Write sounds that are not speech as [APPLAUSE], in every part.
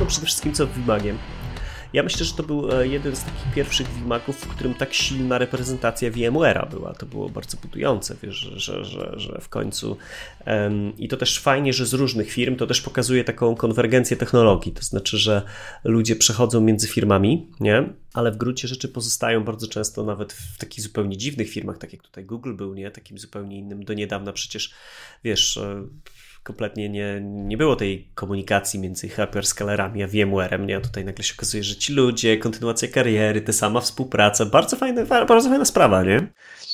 no przede wszystkim co Vimagiem. Ja myślę, że to był e, jeden z takich pierwszych Wimaków, w którym tak silna reprezentacja VMware'a była. To było bardzo budujące, wiesz, że, że, że w końcu i to też fajnie, że z różnych firm to też pokazuje taką konwergencję technologii, to znaczy, że ludzie przechodzą między firmami, nie? ale w gruncie rzeczy pozostają bardzo często nawet w takich zupełnie dziwnych firmach, tak jak tutaj Google był, nie? Takim zupełnie innym. Do niedawna przecież, wiesz, e, kompletnie nie, nie było tej komunikacji między hyperscalerami a VMware'em, nie? A tutaj nagle się okazuje, że ci ludzie, kontynuacja kariery, ta sama współpraca, bardzo fajna, bardzo fajna sprawa, nie?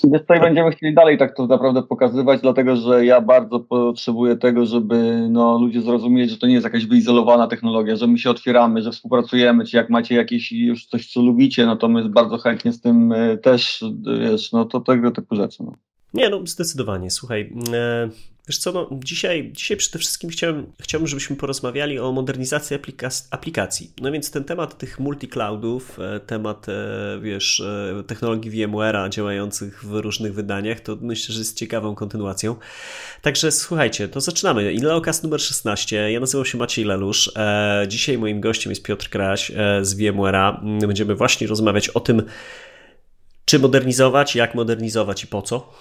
Więc tutaj będziemy chcieli dalej tak to naprawdę pokazywać, dlatego że ja bardzo potrzebuję tego, żeby no, ludzie zrozumieli, że to nie jest jakaś wyizolowana technologia, że my się otwieramy, że współpracujemy, czy jak macie jakieś już coś, co lubicie, no to my bardzo chętnie z tym e, też, wiesz, no to tego typu rzeczy. No. Nie, no zdecydowanie. Słuchaj, e, wiesz co, no dzisiaj, dzisiaj przede wszystkim chciałem, chciałbym, żebyśmy porozmawiali o modernizacji aplikacji. No więc ten temat tych multi-cloudów, e, temat, e, wiesz, technologii VMware'a działających w różnych wydaniach, to myślę, że jest ciekawą kontynuacją. Także słuchajcie, to zaczynamy. Inleocast numer 16. Ja nazywam się Maciej Lelusz. Dzisiaj moim gościem jest Piotr Kraś z VMware'a. Będziemy właśnie rozmawiać o tym, czy modernizować, jak modernizować i po co.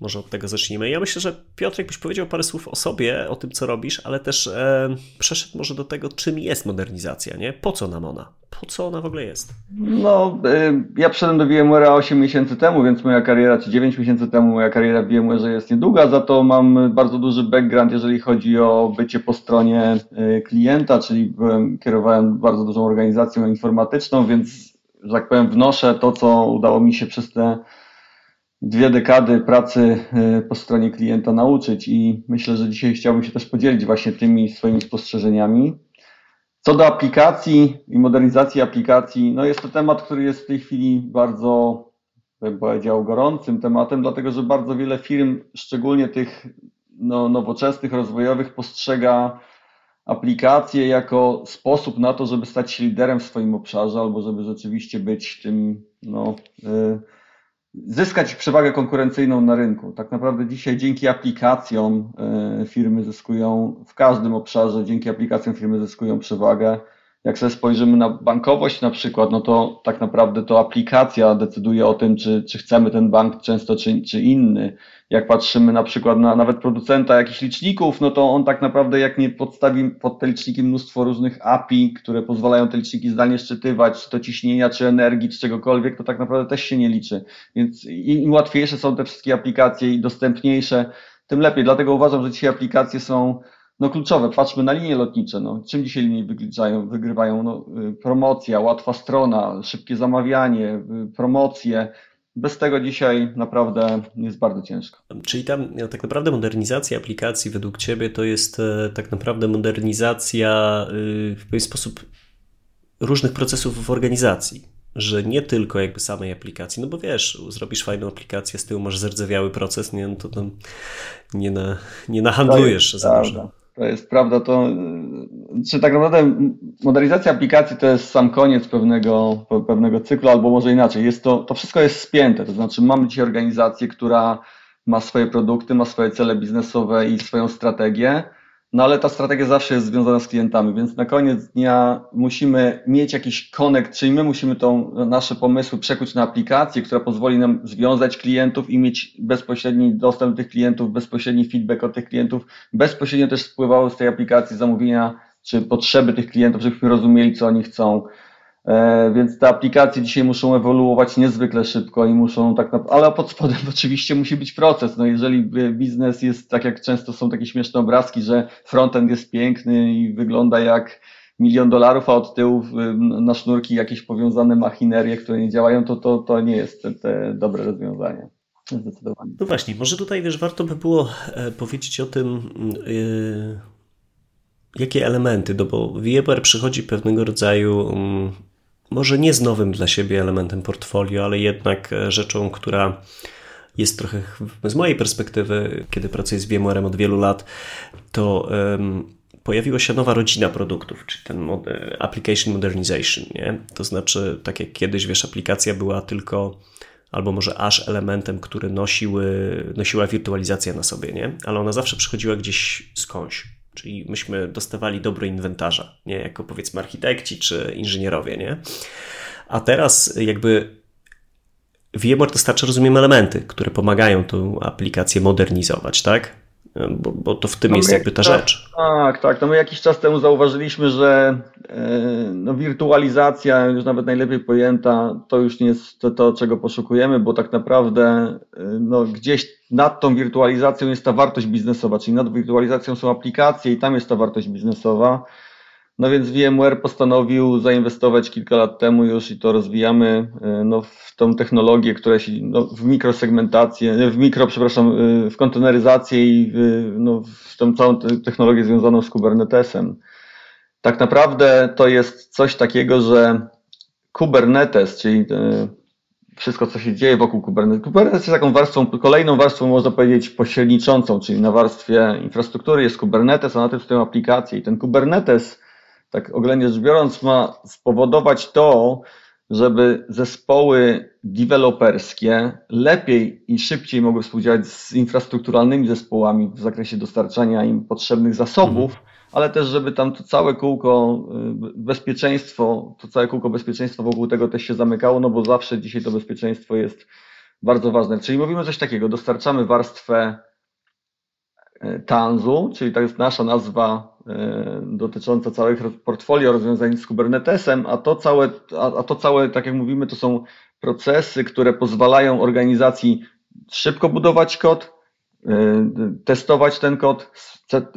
Może od tego zacznijmy. Ja myślę, że Piotr, jakbyś powiedział parę słów o sobie, o tym, co robisz, ale też e, przeszedł może do tego, czym jest modernizacja, nie? Po co nam ona? Po co ona w ogóle jest? No, e, ja przyszedłem do VMware'a 8 miesięcy temu, więc moja kariera, czy 9 miesięcy temu, moja kariera w VMware'ze jest niedługa, za to mam bardzo duży background, jeżeli chodzi o bycie po stronie e, klienta, czyli byłem, kierowałem bardzo dużą organizacją informatyczną, więc, że tak powiem, wnoszę to, co udało mi się przez te dwie dekady pracy e, po stronie klienta nauczyć i myślę, że dzisiaj chciałbym się też podzielić właśnie tymi swoimi spostrzeżeniami. Co do aplikacji i modernizacji aplikacji, no jest to temat, który jest w tej chwili bardzo, bym powiedział, gorącym tematem, dlatego że bardzo wiele firm, szczególnie tych no, nowoczesnych, rozwojowych, postrzega aplikacje jako sposób na to, żeby stać się liderem w swoim obszarze albo żeby rzeczywiście być tym, no, yy, zyskać przewagę konkurencyjną na rynku. Tak naprawdę dzisiaj dzięki aplikacjom e, firmy zyskują w każdym obszarze, dzięki aplikacjom firmy zyskują przewagę. Jak sobie spojrzymy na bankowość na przykład, no to tak naprawdę to aplikacja decyduje o tym, czy, czy chcemy ten bank często, czy, czy inny. Jak patrzymy na przykład na nawet producenta jakichś liczników, no to on tak naprawdę jak nie podstawi pod te liczniki mnóstwo różnych API, które pozwalają te liczniki zdalnie szczytywać, czy to ciśnienia, czy energii, czy czegokolwiek, to tak naprawdę też się nie liczy. Więc im łatwiejsze są te wszystkie aplikacje i dostępniejsze, tym lepiej. Dlatego uważam, że dzisiaj aplikacje są no kluczowe. Patrzmy na linie lotnicze. No, czym dzisiaj linie wygrywają? wygrywają? No, y, promocja, łatwa strona, szybkie zamawianie, y, promocje. Bez tego dzisiaj naprawdę jest bardzo ciężko. Czyli tam no, tak naprawdę modernizacja aplikacji według Ciebie to jest e, tak naprawdę modernizacja y, w pewien sposób różnych procesów w organizacji że nie tylko jakby samej aplikacji, no bo wiesz, zrobisz fajną aplikację, z tyłu masz zardzewiały proces, nie, no to tam nie, na, nie nahandlujesz za dużo. To jest prawda, to czy tak naprawdę modernizacja aplikacji to jest sam koniec pewnego, pewnego cyklu, albo może inaczej. Jest to, to wszystko jest spięte, to znaczy mamy dzisiaj organizację, która ma swoje produkty, ma swoje cele biznesowe i swoją strategię no ale ta strategia zawsze jest związana z klientami, więc na koniec dnia musimy mieć jakiś connect, czyli my musimy tą, nasze pomysły przekuć na aplikację, która pozwoli nam związać klientów i mieć bezpośredni dostęp do tych klientów, bezpośredni feedback od tych klientów, bezpośrednio też spływały z tej aplikacji zamówienia czy potrzeby tych klientów, żebyśmy rozumieli, co oni chcą. E, więc te aplikacje dzisiaj muszą ewoluować niezwykle szybko i muszą tak ale pod spodem [LAUGHS] oczywiście musi być proces. No jeżeli biznes jest, tak jak często są takie śmieszne obrazki, że frontend jest piękny i wygląda jak milion dolarów, a od tyłu na sznurki jakieś powiązane machinerie, które nie działają, to, to, to nie jest te, te dobre rozwiązanie. Zdecydowanie. No właśnie, może tutaj wiesz, warto by było e, powiedzieć o tym, yy, jakie elementy, no bo VMware przychodzi pewnego rodzaju mm, może nie z nowym dla siebie elementem portfolio, ale jednak e, rzeczą, która jest trochę z mojej perspektywy, kiedy pracuję z VMware'em od wielu lat, to um, pojawiła się nowa rodzina produktów, czyli ten mod application modernization, nie? To znaczy, tak jak kiedyś, wiesz, aplikacja była tylko albo może aż elementem, który nosiły, nosiła wirtualizacja na sobie, nie? Ale ona zawsze przychodziła gdzieś skądś Czyli myśmy dostawali dobro inwentarza, nie jako powiedzmy architekci czy inżynierowie, nie? A teraz jakby VMware dostarcza, rozumiem, elementy, które pomagają tą aplikację modernizować, tak? Bo, bo to w tym no jest jakby ta rzecz. Tak, tak. No my jakiś czas temu zauważyliśmy, że e, no, wirtualizacja, już nawet najlepiej pojęta, to już nie jest to, to, czego poszukujemy, bo tak naprawdę e, no, gdzieś nad tą wirtualizacją jest ta wartość biznesowa, czyli nad wirtualizacją są aplikacje i tam jest ta wartość biznesowa. No więc VMware postanowił zainwestować kilka lat temu już i to rozwijamy e, no, w tą technologię, która się no, w mikrosegmentację, w mikro, przepraszam, e, w konteneryzację i w, no, w tą całą technologię związaną z Kubernetesem. Tak naprawdę to jest coś takiego, że Kubernetes, czyli e, wszystko, co się dzieje wokół Kubernetes. Kubernetes jest taką warstwą, kolejną warstwą, można powiedzieć, pośredniczącą, czyli na warstwie infrastruktury jest Kubernetes, a na tym stoją aplikacje. I ten Kubernetes tak oględnie rzecz biorąc, ma spowodować to, żeby zespoły deweloperskie lepiej i szybciej mogły współdziałać z infrastrukturalnymi zespołami w zakresie dostarczania im potrzebnych zasobów, mhm. ale też, żeby tam to całe kółko y, bezpieczeństwo, to całe kółko bezpieczeństwa wokół tego też się zamykało, no bo zawsze dzisiaj to bezpieczeństwo jest bardzo ważne. Czyli mówimy coś takiego, dostarczamy warstwę y, Tanzu, czyli to jest nasza nazwa dotycząca całych portfolio rozwiązań z Kubernetesem, a to całe, a to całe, tak jak mówimy, to są procesy, które pozwalają organizacji szybko budować kod, e, testować ten kod,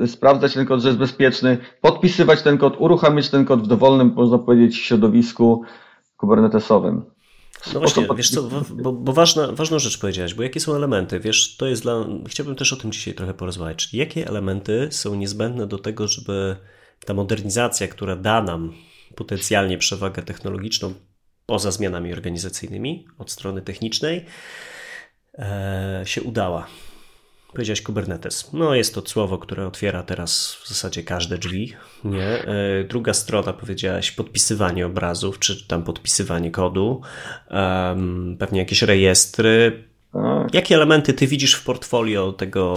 sprawdzać ten kod, że jest bezpieczny, podpisywać ten kod, uruchamiać ten kod w dowolnym, można powiedzieć, środowisku kubernetesowym. No właśnie, wiesz co, bo, bo ważna, ważną rzecz powiedziałeś, bo jakie są elementy, wiesz, to jest dla, chciałbym też o tym dzisiaj trochę porozmawiać, czyli jakie elementy są niezbędne do tego, żeby ta modernizacja, która da nam potencjalnie przewagę technologiczną poza zmianami organizacyjnymi od strony technicznej, e, się udała. Powiedziałeś Kubernetes. No jest to słowo, które otwiera teraz w zasadzie każde drzwi. Nie? E, druga strona powiedziałaś podpisywanie obrazów, czy tam podpisywanie kodu, um, pewnie jakieś rejestry. Tak. Jakie elementy ty widzisz w portfolio tego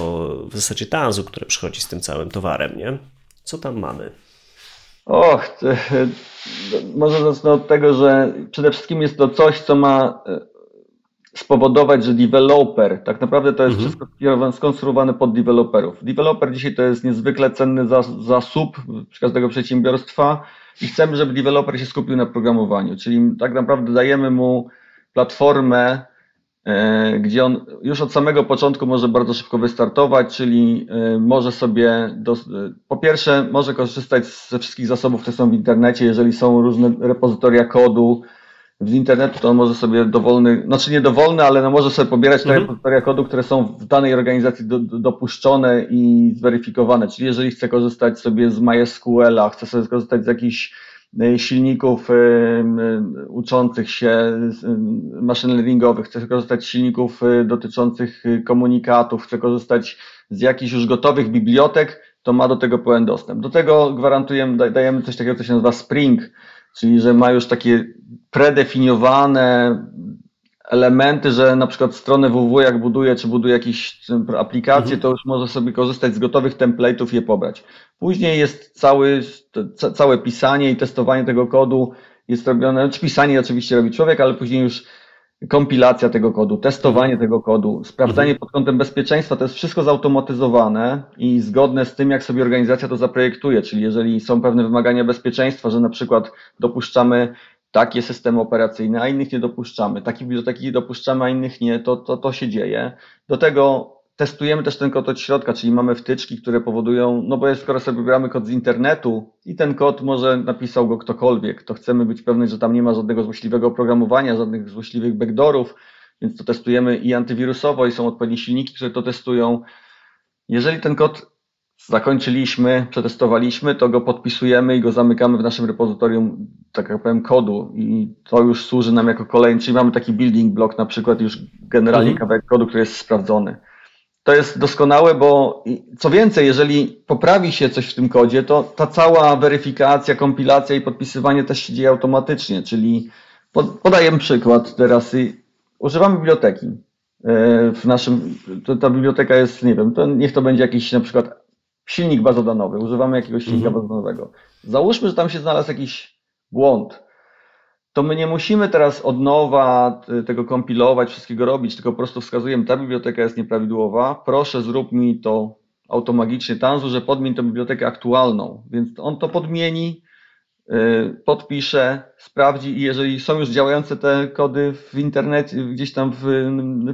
w zasadzie tanzu, które przychodzi z tym całym towarem, nie? Co tam mamy? Och, to, może zacznę od tego, że przede wszystkim jest to coś, co ma spowodować, że developer, tak naprawdę to jest mhm. wszystko skonstruowane pod developerów. Developer dzisiaj to jest niezwykle cenny zasób każdego przedsiębiorstwa i chcemy, żeby developer się skupił na programowaniu, czyli tak naprawdę dajemy mu platformę, e, gdzie on już od samego początku może bardzo szybko wystartować, czyli e, może sobie, do, po pierwsze, może korzystać ze wszystkich zasobów, które są w internecie, jeżeli są różne repozytoria kodu, z internetu, to on może sobie dowolny, znaczy nie dowolny, ale no może sobie pobierać te mhm. repozytoria kodu, które są w danej organizacji do, do, dopuszczone i zweryfikowane. Czyli jeżeli chce korzystać sobie z MySQL-a, chce sobie korzystać z jakichś e, silników y, y, uczących się y, machine learningowych, chce korzystać z silników dotyczących komunikatów, chce korzystać z jakichś już gotowych bibliotek, to ma do tego pełen dostęp. Do tego gwarantujemy, dajemy coś takiego, co się nazywa Spring, czyli że ma już takie predefiniowane elementy, że na przykład stronę www jak buduje, czy buduje jakieś aplikacje, mhm. to już może sobie korzystać z gotowych template'ów i je pobrać. Później jest cały, całe pisanie i testowanie tego kodu jest robione, czy znaczy pisanie oczywiście robi człowiek, ale później już kompilacja tego kodu, testowanie tego kodu, sprawdzanie mhm. pod kątem bezpieczeństwa, to jest wszystko zautomatyzowane i zgodne z tym, jak sobie organizacja to zaprojektuje, czyli jeżeli są pewne wymagania bezpieczeństwa, że na przykład dopuszczamy takie systemy operacyjne, a innych nie dopuszczamy, takich biblioteki dopuszczamy, a innych nie, to, to, to się dzieje. Do tego testujemy też ten kod od środka, czyli mamy wtyczki, które powodują, no bo skoro sobie wybieramy kod z internetu i ten kod może napisał go ktokolwiek, to chcemy być pewni, że tam nie ma żadnego złośliwego oprogramowania, żadnych złośliwych backdoorów, więc to testujemy i antywirusowo i są odpowiednie silniki, które to testują. Jeżeli ten kod zakończyliśmy, przetestowaliśmy, to go podpisujemy i go zamykamy w naszym repozytorium, tak jak powiem, kodu i to już służy nam jako kolejny, czyli mamy taki building block na przykład już generalnie mhm. kawałek kodu, który jest sprawdzony to jest doskonałe, bo co więcej, jeżeli poprawi się coś w tym kodzie, to ta cała weryfikacja, kompilacja i podpisywanie też się dzieje automatycznie, czyli podajemy przykład teraz. Używamy biblioteki. E, w naszym, to ta biblioteka jest, nie wiem, to niech to będzie jakiś na przykład silnik bazodanowy, używamy jakiegoś silnika mhm. bazodanowego. Załóżmy, że tam się znalazł jakiś błąd, to my nie musimy teraz od nowa tego kompilować, wszystkiego robić, tylko po prostu wskazujemy, ta biblioteka jest nieprawidłowa, proszę zrób mi to automagicznie Tanzu, że podmień tę bibliotekę aktualną, więc on to podmieni, y, podpisze, sprawdzi i jeżeli są już działające te kody w internecie, gdzieś tam w,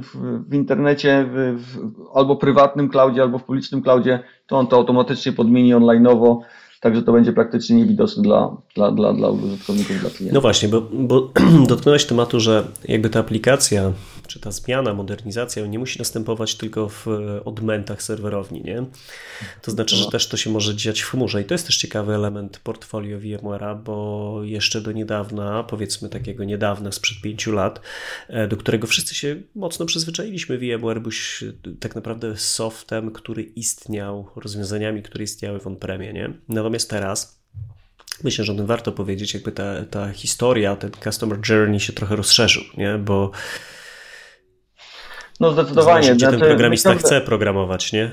w, w internecie, w, albo prywatnym cloudzie, albo w publicznym cloudzie, to on to automatycznie podmieni online'owo Także to będzie praktycznie niewidoczne dla, dla, dla, dla użytkowników, dla klientów. No właśnie, bo, bo [CLEARS THROAT] dotknąłeś tematu, że jakby ta aplikacja, czy ta zmiana, modernizacja nie musi następować tylko w odmętach serwerowni, nie? To znaczy, że no. też to się może dziać w chmurze i to jest też ciekawy element portfolio VMware'a, bo jeszcze do niedawna, powiedzmy takiego niedawna, sprzed pięciu lat, e, do którego wszyscy się mocno przyzwyczailiśmy, VMware był tak naprawdę softem, który istniał, rozwiązaniami, które istniały w on-premie, nie? Natomiast Natomiast teraz myślę, że o tym warto powiedzieć, jakby ta, ta historia, ten customer journey się trochę rozszerzył, nie? bo no zdecydowanie. Znaczy, ten programista ciągle... chce programować, nie?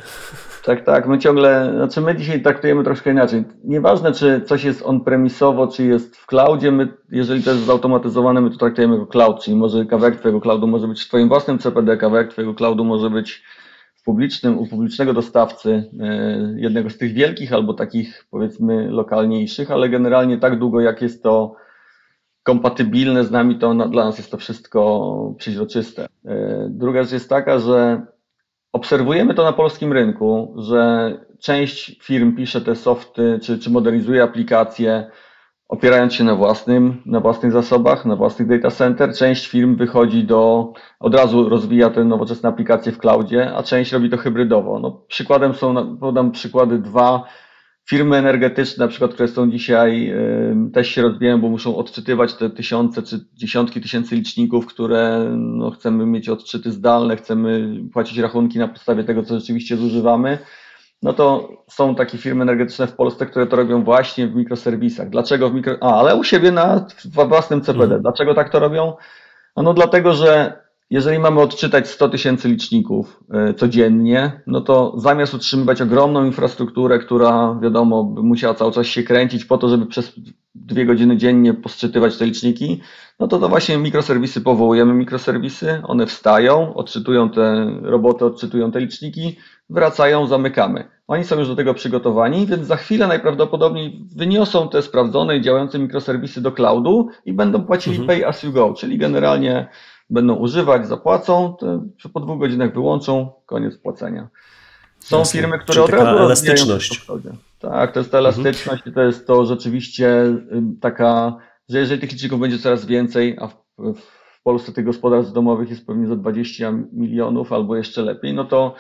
Tak, tak. My ciągle, znaczy my dzisiaj traktujemy troszkę inaczej. Nieważne, czy coś jest on-premisowo, czy jest w cloudzie, my, jeżeli to jest zautomatyzowane, my to traktujemy jako cloud, czyli może kawałek Twojego cloudu może być w Twoim własnym CPD, kawałek Twojego cloudu może być publicznym, u publicznego dostawcy, e, jednego z tych wielkich albo takich powiedzmy lokalniejszych, ale generalnie tak długo jak jest to kompatybilne z nami, to dla nas jest to wszystko przeźroczyste. E, druga rzecz jest taka, że obserwujemy to na polskim rynku, że część firm pisze te softy, czy, czy modernizuje aplikacje, opierając się na własnym, na własnych zasobach, na własnych data center. Część firm wychodzi do, od razu rozwija te nowoczesne aplikacje w cloudzie, a część robi to hybrydowo. No, przykładem są, podam przykłady dwa, firmy energetyczne, na przykład, które są dzisiaj, też się rozwijają, bo muszą odczytywać te tysiące czy dziesiątki tysięcy liczników, które no, chcemy mieć odczyty zdalne, chcemy płacić rachunki na podstawie tego, co rzeczywiście zużywamy no to są takie firmy energetyczne w Polsce, które to robią właśnie w mikroserwisach. Dlaczego w mikro... A, ale u siebie na własnym CPD. Mhm. Dlaczego tak to robią? No dlatego, że jeżeli mamy odczytać 100 tysięcy liczników e, codziennie, no to zamiast utrzymywać ogromną infrastrukturę, która wiadomo by musiała cały czas się kręcić po to, żeby przez dwie godziny dziennie posczytywać te liczniki, no to to właśnie mikroserwisy powołujemy mikroserwisy, one wstają, odczytują te roboty, odczytują te liczniki, wracają, zamykamy. Oni są już do tego przygotowani, więc za chwilę najprawdopodobniej wyniosą te sprawdzone i działające mikroserwisy do cloudu i będą płacili mhm. pay as you go, czyli generalnie będą używać, zapłacą, po dwóch godzinach wyłączą, koniec płacenia. Są Jasne. firmy, które od razu elastyczność. Tak, to jest ta mhm. elastyczność mhm. i to jest to rzeczywiście taka, że jeżeli tych liczników będzie coraz więcej, a w, w Polsce tych gospodarstw domowych jest pewnie za 20 milionów albo jeszcze lepiej, no to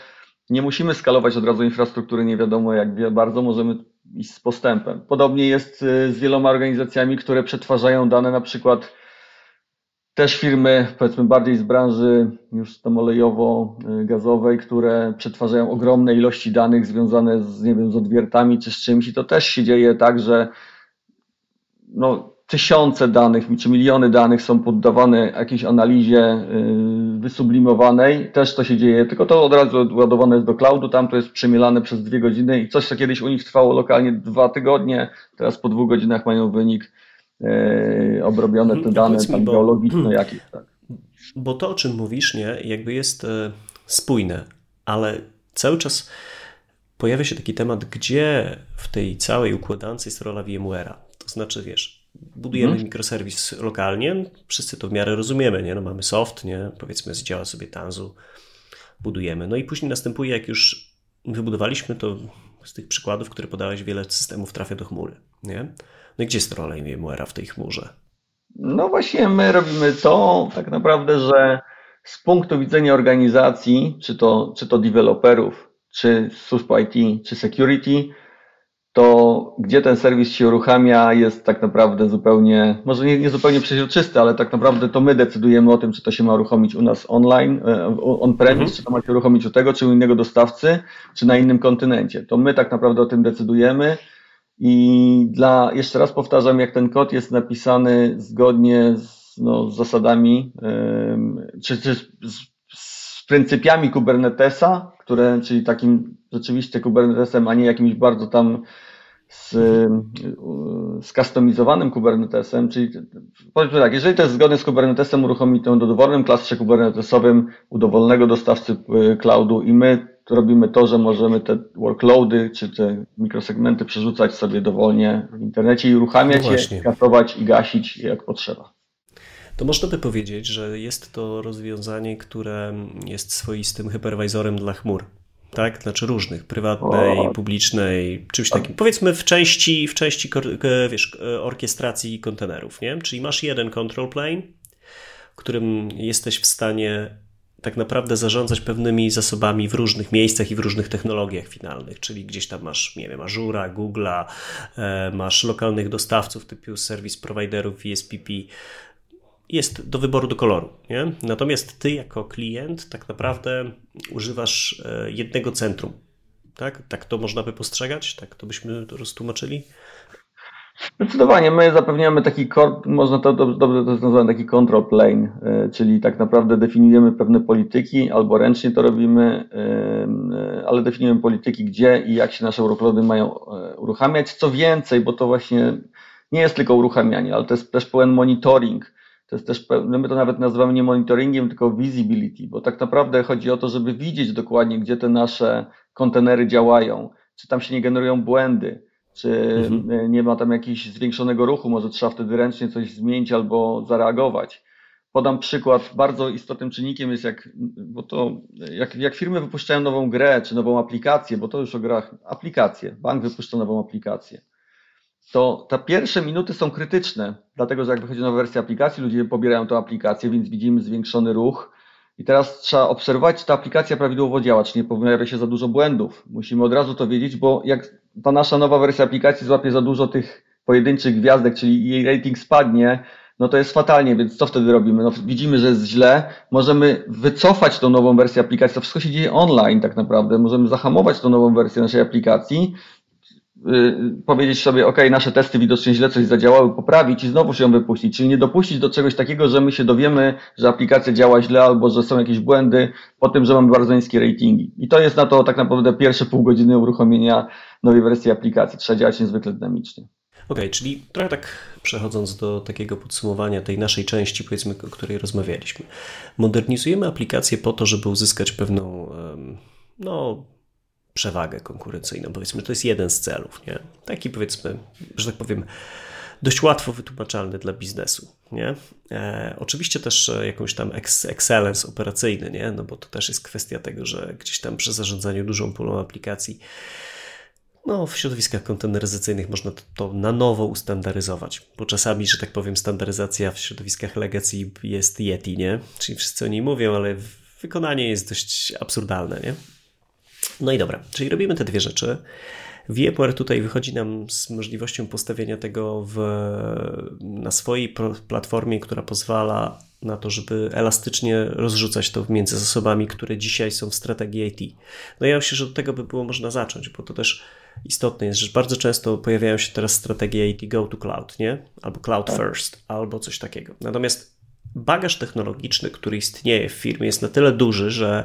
nie musimy skalować od razu infrastruktury, nie wiadomo jak bardzo możemy iść z postępem. Podobnie jest y, z wieloma organizacjami, które przetwarzają dane, na przykład też firmy, powiedzmy bardziej z branży już tam olejowo-gazowej, które przetwarzają ogromne ilości danych związane z, nie wiem, z odwiertami czy z czymś i to też się dzieje tak, że no, tysiące danych czy miliony danych są poddawane jakiejś analizie y, wysublimowanej. Też to się dzieje, tylko to od razu ładowane jest do cloudu, tam to jest przemielane przez dwie godziny i coś, co kiedyś u nich trwało lokalnie dwa tygodnie, teraz po dwóch godzinach mają wynik y, obrobione te dane tak geologiczne jakieś. Tak. Bo to, o czym mówisz, nie, jakby jest e, spójne, ale cały czas pojawia się taki temat, gdzie w tej całej układance jest rola VMware'a. To znaczy, wiesz, budujemy hmm. mikroserwis lokalnie, wszyscy to w miarę rozumiemy, nie? No mamy soft, nie? Powiedzmy, działa sobie Tanzu, budujemy. No i później następuje, jak już wybudowaliśmy to z tych przykładów, które podałeś, wiele systemów trafia do chmury, nie? No gdzie jest rola VMware'a w tej chmurze? No właśnie my robimy to tak naprawdę, że z punktu widzenia organizacji, czy to, czy to deweloperów, czy SUSP IT, czy security, to gdzie ten serwis się uruchamia jest tak naprawdę zupełnie, może nie, nie zupełnie przeźroczysty, ale tak naprawdę to my decydujemy o tym, czy to się ma uruchomić u nas online, e, on-premise, mhm. czy to ma się uruchomić u tego, czy u innego dostawcy, czy na innym kontynencie. To my tak naprawdę o tym decydujemy i dla, jeszcze raz powtarzam, jak ten kod jest napisany zgodnie z, no, z zasadami, czy, czy z, z pryncypiami Kubernetesa, które, czyli takim rzeczywiście Kubernetesem, a nie jakimś bardzo tam z, skustomizowanym Kubernetesem, czyli powiedzmy tak, jeżeli to jest zgodne z Kubernetesem, uruchomi to do dowolnym klastrze Kubernetesowym u dowolnego dostawcy y, cloudu i my robimy to, że możemy te workloady czy te mikrosegmenty przerzucać sobie dowolnie w internecie i uruchamiać no je, katować i gasić jak potrzeba. To można by powiedzieć, że jest to rozwiązanie, które jest swoistym hyperwizorem dla chmur tak? Znaczy różnych, prywatnej, o. publicznej, czymś takim. Powiedzmy w części, w części wiesz, orkiestracji kontenerów, nie? Czyli masz jeden control plane, którym jesteś w stanie tak naprawdę zarządzać pewnymi zasobami w różnych miejscach i w różnych technologiach finalnych, czyli gdzieś tam masz, nie wiem, Azura, Google'a, e, masz lokalnych dostawców typu service providerów, VSPP, jest do wyboru do koloru. Nie? Natomiast ty jako klient tak naprawdę używasz e, jednego centrum. Tak? tak to można by postrzegać? Tak to byśmy roztłumaczyli? Zdecydowanie, my zapewniamy taki, można to dobrze, to jest nazwane taki control plane, e, czyli tak naprawdę definiujemy pewne polityki, albo ręcznie to robimy, e, ale definiujemy polityki, gdzie i jak się nasze workloady mają uruchamiać. Co więcej, bo to właśnie nie jest tylko uruchamianie, ale to jest też pełen monitoring. To jest też, no my to nawet nazywamy nie monitoringiem, tylko visibility, bo tak naprawdę chodzi o to, żeby widzieć dokładnie, gdzie te nasze kontenery działają, czy tam się nie generują błędy, czy mhm. nie ma tam jakiegoś zwiększonego ruchu, może trzeba wtedy ręcznie coś zmienić albo zareagować. Podam przykład, bardzo istotnym czynnikiem jest jak, bo to, jak, jak firmy wypuszczają nową grę czy nową aplikację, bo to już o grach, aplikację, bank wypuszcza nową aplikację to te pierwsze minuty są krytyczne, dlatego że jak wychodzi nowa wersja aplikacji, ludzie pobierają tę aplikację, więc widzimy zwiększony ruch. I teraz trzeba obserwować, czy ta aplikacja prawidłowo działa, czy nie pojawia się za dużo błędów. Musimy od razu to wiedzieć, bo jak ta nasza nowa wersja aplikacji złapie za dużo tych pojedynczych gwiazdek, czyli jej rating spadnie, no to jest fatalnie, więc co wtedy robimy? No widzimy, że jest źle, możemy wycofać tą nową wersję aplikacji, to wszystko się dzieje online tak naprawdę, możemy zahamować tą nową wersję naszej aplikacji powiedzieć sobie, ok, nasze testy widocznie źle coś zadziałały, poprawić i znowu się ją wypuścić, czyli nie dopuścić do czegoś takiego, że my się dowiemy, że aplikacja działa źle albo że są jakieś błędy po tym, że mamy bardzo niskie ratingi. I to jest na to tak naprawdę pierwsze pół godziny uruchomienia nowej wersji aplikacji. Trzeba działać niezwykle dynamicznie. Okej, okay, czyli trochę tak przechodząc do takiego podsumowania tej naszej części, powiedzmy, o której rozmawialiśmy. Modernizujemy aplikację po to, żeby uzyskać pewną, no, przewagę konkurencyjną. Powiedzmy, to jest jeden z celów. Nie? Taki powiedzmy, że tak powiem, dość łatwo wytłumaczalny dla biznesu. Nie? E, oczywiście też e, jakąś tam excellence operacyjny, nie? no bo to też jest kwestia tego, że gdzieś tam przy zarządzaniu dużą pulą aplikacji no, w środowiskach konteneryzacyjnych można to, to, na nowo ustandaryzować, bo czasami, że tak powiem, standaryzacja w środowiskach legacy jest Yeti, nie? Czyli wszyscy o niej mówią, ale wykonanie jest dość absurdalne, nie? No i dobra, czyli robimy te dwie rzeczy. VMware tutaj wychodzi nam z możliwością postawienia tego w, na swojej platformie, która pozwala na to, żeby elastycznie rozrzucać to między zasobami, które dzisiaj są w strategii IT. No ja myślę, że do tego by było można zacząć, bo to też istotne jest, że bardzo często pojawiają się teraz strategie IT go to cloud, nie? Albo cloud tak. first, albo coś takiego. Natomiast bagaż technologiczny, który istnieje w firmie jest na tyle duży, że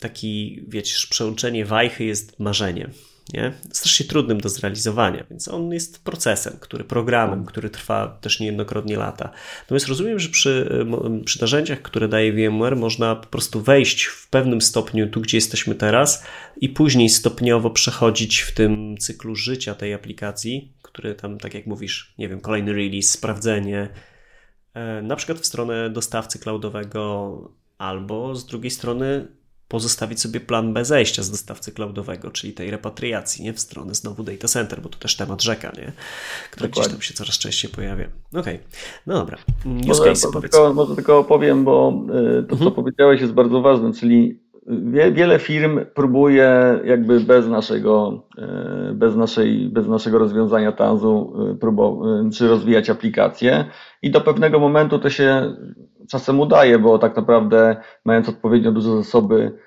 taki, wiecie, przełączenie wajchy jest marzeniem. Nie? Strasznie trudnym do zrealizowania, więc on jest procesem, który programem, który trwa też niejednokrotnie lata. Natomiast rozumiem, że przy, przy narzędziach, które daje VMware, można po prostu wejść w pewnym stopniu tu, gdzie jesteśmy teraz, i później stopniowo przechodzić w tym cyklu życia tej aplikacji, który tam, tak jak mówisz, nie wiem, kolejny release, sprawdzenie, e, na przykład w stronę dostawcy cloudowego, albo z drugiej strony pozostawić sobie plan B zejścia z dostawcy cloudowego, czyli tej repatriacji, nie w stronę znowu data center, bo to też temat rzeka, nie? który gdzieś tam się coraz częściej pojawia. Okej, okay. no dobra. Use może, case, może, tylko, może tylko opowiem, bo y, to, co mhm. powiedziałeś, jest bardzo ważne, czyli wiele firm próbuje jakby bez naszego, y, bez naszej, bez naszego rozwiązania Tanzu y, czy rozwijać aplikacje i do pewnego momentu to się czasem udaje, bo tak naprawdę mając odpowiednio duże zasoby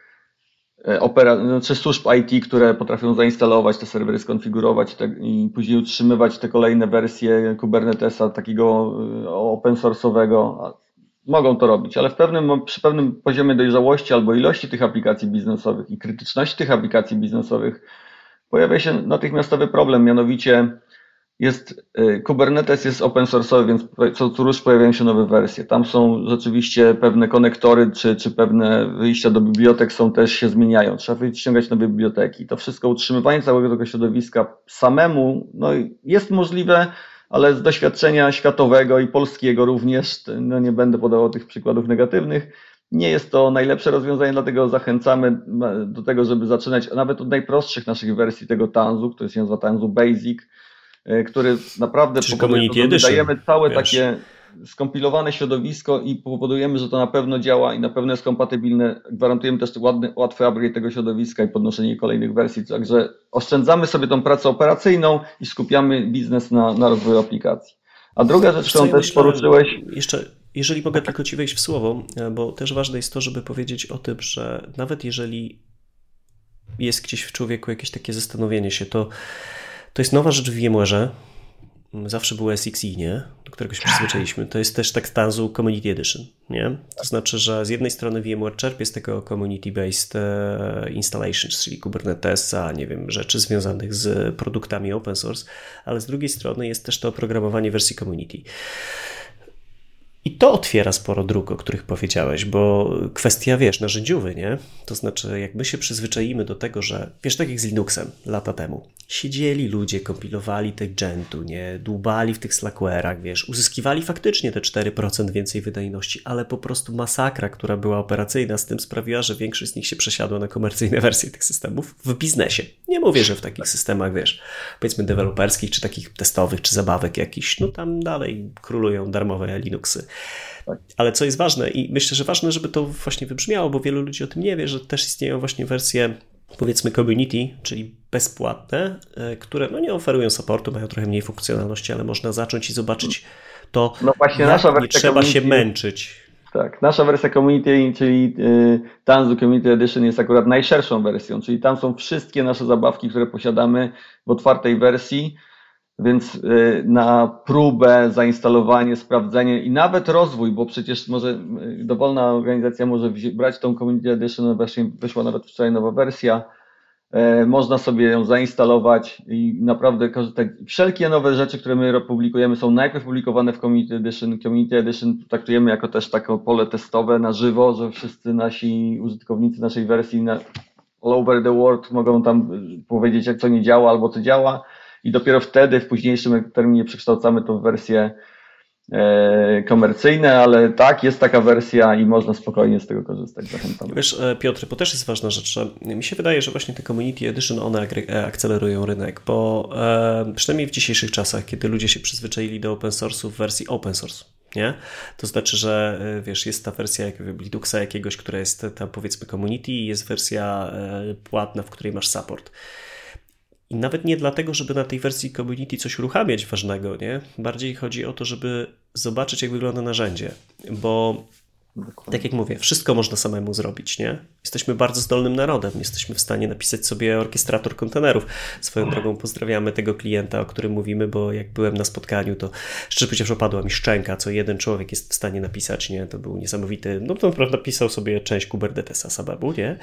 e, opera, znaczy służb IT, które potrafią zainstalować te serwery, skonfigurować te, i później utrzymywać te kolejne wersje Kubernetesa takiego e, open source'owego, mogą to robić, ale w pewnym, przy pewnym poziomie dojrzałości albo ilości tych aplikacji biznesowych i krytyczności tych aplikacji biznesowych pojawia się natychmiastowy problem, mianowicie jest, y, Kubernetes jest open source'owy, więc co, rusz pojawiają się nowe wersje. Tam są rzeczywiście pewne konektory, czy, czy pewne wyjścia do bibliotek są też się zmieniają. Trzeba wyciągać nowe biblioteki. To wszystko, utrzymywanie całego tego środowiska samemu, no jest możliwe, ale z doświadczenia światowego i polskiego również, no nie będę podawał tych przykładów negatywnych, nie jest to najlepsze rozwiązanie, dlatego zachęcamy do tego, żeby zaczynać nawet od najprostszych naszych wersji tego Tanzu, który się nazywa Tanzu Basic, który naprawdę Czyli powoduje, że dajemy całe wiesz. takie skompilowane środowisko i powodujemy, że to na pewno działa i na pewno jest kompatybilne. Gwarantujemy też ładny, łatwy upgrade tego środowiska i podnoszenie kolejnych wersji. Także oszczędzamy sobie tą pracę operacyjną i skupiamy biznes na, na rozwoju aplikacji. A druga rzecz, którą też myślę, poruszyłeś. Jeszcze, jeżeli mogę tylko Ci wejść w słowo, e, bo też ważne jest to, żeby powiedzieć o tym, że nawet jeżeli jest gdzieś w człowieku jakieś takie zastanowienie się, to, to jest nowa rzecz w VMware'ze, zawsze było SXI, nie? do którego się przyzwyczailiśmy. To jest też tak Tanzu Community Edition. Nie? To znaczy, że z jednej strony VMware czerpie z tego community-based e, installations, czyli Kubernetesa, nie wiem, rzeczy związanych z produktami open source, ale z drugiej strony jest też to oprogramowanie wersji community. I to otwiera sporo dróg, o których powiedziałeś, bo kwestia, wiesz, narzędziowy, nie? To znaczy, jak my się przyzwyczaimy do tego, że, wiesz, tak jak z Linuxem lata temu, siedzieli ludzie, kompilowali te Gentu, nie? Dłubali w tych Slackware, wiesz, uzyskiwali faktycznie te 4% więcej wydajności, ale po prostu masakra, która była operacyjna z tym sprawiła, że większość z nich się przesiadła na komercyjne [LAUGHS] wersje tych systemów w biznesie. Nie mówię, że w takich systemach, wiesz, powiedzmy deweloperskich, czy takich testowych, czy zabawek jakichś, no tam dalej królują darmowe Linuxy. Ale co jest ważne i myślę, że ważne, żeby to właśnie wybrzmiało, bo wielu ludzi o tym nie wie, że też istnieją właśnie wersje powiedzmy community, czyli bezpłatne, e, które no nie oferują supportu, mają trochę mniej funkcjonalności, ale można zacząć i zobaczyć to, no właśnie nasza wersja nie trzeba community, się męczyć. Tak, nasza wersja community, czyli y, Tanzu Community Edition jest akurat najszerszą wersją, czyli tam są wszystkie nasze zabawki, które posiadamy w otwartej wersji, więc y, na próbę, zainstalowanie, sprawdzenie i nawet rozwój, bo przecież może y, dowolna organizacja może brać tą Community Edition, właśnie wyszła nawet wczoraj nowa wersja, y, można sobie ją zainstalować i naprawdę korzystać. Wszelkie nowe rzeczy, które my publikujemy są najpierw publikowane w Community Edition. Community Edition traktujemy jako też takie pole testowe na żywo, że wszyscy nasi użytkownicy naszej wersji all over the world mogą tam powiedzieć, jak co nie działa albo co działa i dopiero wtedy w późniejszym terminie przekształcamy to w wersję e, komercyjne, ale tak, jest taka wersja i można spokojnie z tego korzystać. Zachęcam. Wiesz, e, Piotr, bo też jest ważna rzecz, że mi się wydaje, że właśnie te Community Edition, one e, akcelerują rynek, bo przynajmniej w dzisiejszych czasach, kiedy ludzie się przyzwyczaili do open source'u w wersji open source, nie? To znaczy, że wiesz, jest ta wersja jak Linuxa jakiegoś, która jest tam powiedzmy community i jest wersja płatna, w której masz support. I nawet nie dlatego, żeby na tej wersji community coś uruchamiać ważnego, nie? Bardziej chodzi o to, żeby zobaczyć, jak wygląda narzędzie, bo Dokładnie. Tak jak mówię, wszystko można samemu zrobić, nie? Jesteśmy bardzo zdolnym narodem, jesteśmy w stanie napisać sobie orkiestrator kontenerów. Swoją drogą pozdrawiamy tego klienta, o którym mówimy, bo jak byłem na spotkaniu, to szczerze powiedziawszy opadła mi szczęka, co jeden człowiek jest w stanie napisać, nie? To był niesamowity, no to naprawdę pisał sobie część Kubernetesa Sababu, nie?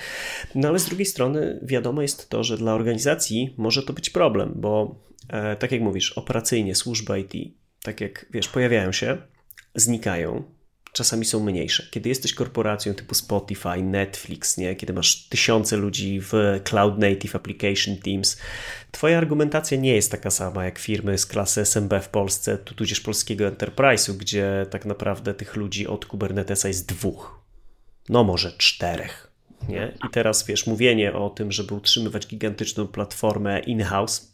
No ale z drugiej strony wiadomo jest to, że dla organizacji może to być problem, bo e, tak jak mówisz, operacyjnie służby IT, tak jak wiesz, pojawiają się, znikają, czasami są mniejsze. Kiedy jesteś korporacją typu Spotify, Netflix, nie? kiedy masz tysiące ludzi w Cloud Native Application Teams, twoja argumentacja nie jest taka sama jak firmy z klasy SMB w Polsce, tu tudzież polskiego Enterprise'u, gdzie tak naprawdę tych ludzi od Kubernetesa jest dwóch, no może czterech. Nie? I teraz wiesz, mówienie o tym, żeby utrzymywać gigantyczną platformę in-house,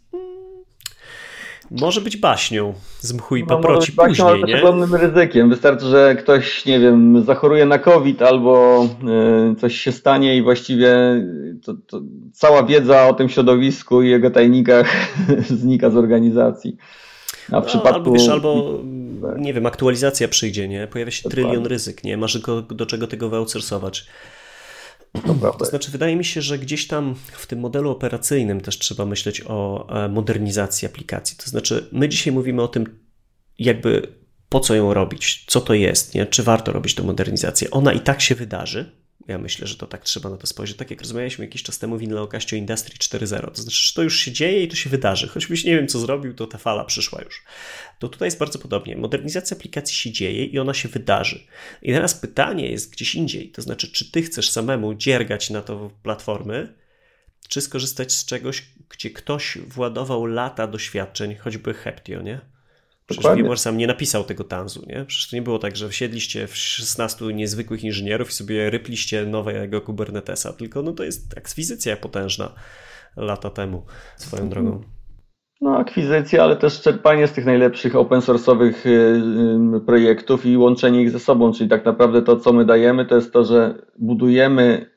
może być baśnią z mchu i no, paproci być później, nie? ogromnym ryzykiem. Wystarczy, że ktoś, nie wiem, zachoruje na COVID albo y, coś się stanie i właściwie to, to cała wiedza o tym środowisku i jego tajnikach [LAUGHS] znika z organizacji. A w no, przypadku... Albo wiesz, albo nie wiem, aktualizacja przyjdzie, nie? Pojawia się trylion ryzyk, nie? Masz do, do czego tego wyoutsourcować. To, to znaczy, wydaje mi się, że gdzieś tam w tym modelu operacyjnym też trzeba myśleć o e, modernizacji aplikacji. To znaczy, my dzisiaj mówimy o tym, jakby po co ją robić, co to jest, nie? czy warto robić tę modernizację. Ona i tak się wydarzy, ja myślę, że to tak trzeba na to spojrzeć. Tak jak rozmawialiśmy jakiś czas temu w Inleokaście o Industry 4.0, to znaczy, że to już się dzieje i to się wydarzy. Choćbyś nie wiem, co zrobił, to ta fala przyszła już. To tutaj jest bardzo podobnie. Modernizacja aplikacji się dzieje i ona się wydarzy. I teraz pytanie jest gdzieś indziej. To znaczy, czy ty chcesz samemu dziergać na to platformy, czy skorzystać z czegoś, gdzie ktoś władował lata doświadczeń, choćby Heptio, nie? Przecież VMware sam nie napisał tego tanzu, nie? Przecież to nie było tak, że wsiedliście w 16 niezwykłych inżynierów i sobie rypliście nowego Kubernetesa, tylko no to jest akwizycja potężna lata temu, swoją drogą. No, akwizycja, ale też czerpanie z tych najlepszych open source'owych y, y, projektów i łączenie ich ze sobą, czyli tak naprawdę to, co my dajemy, to jest to, że budujemy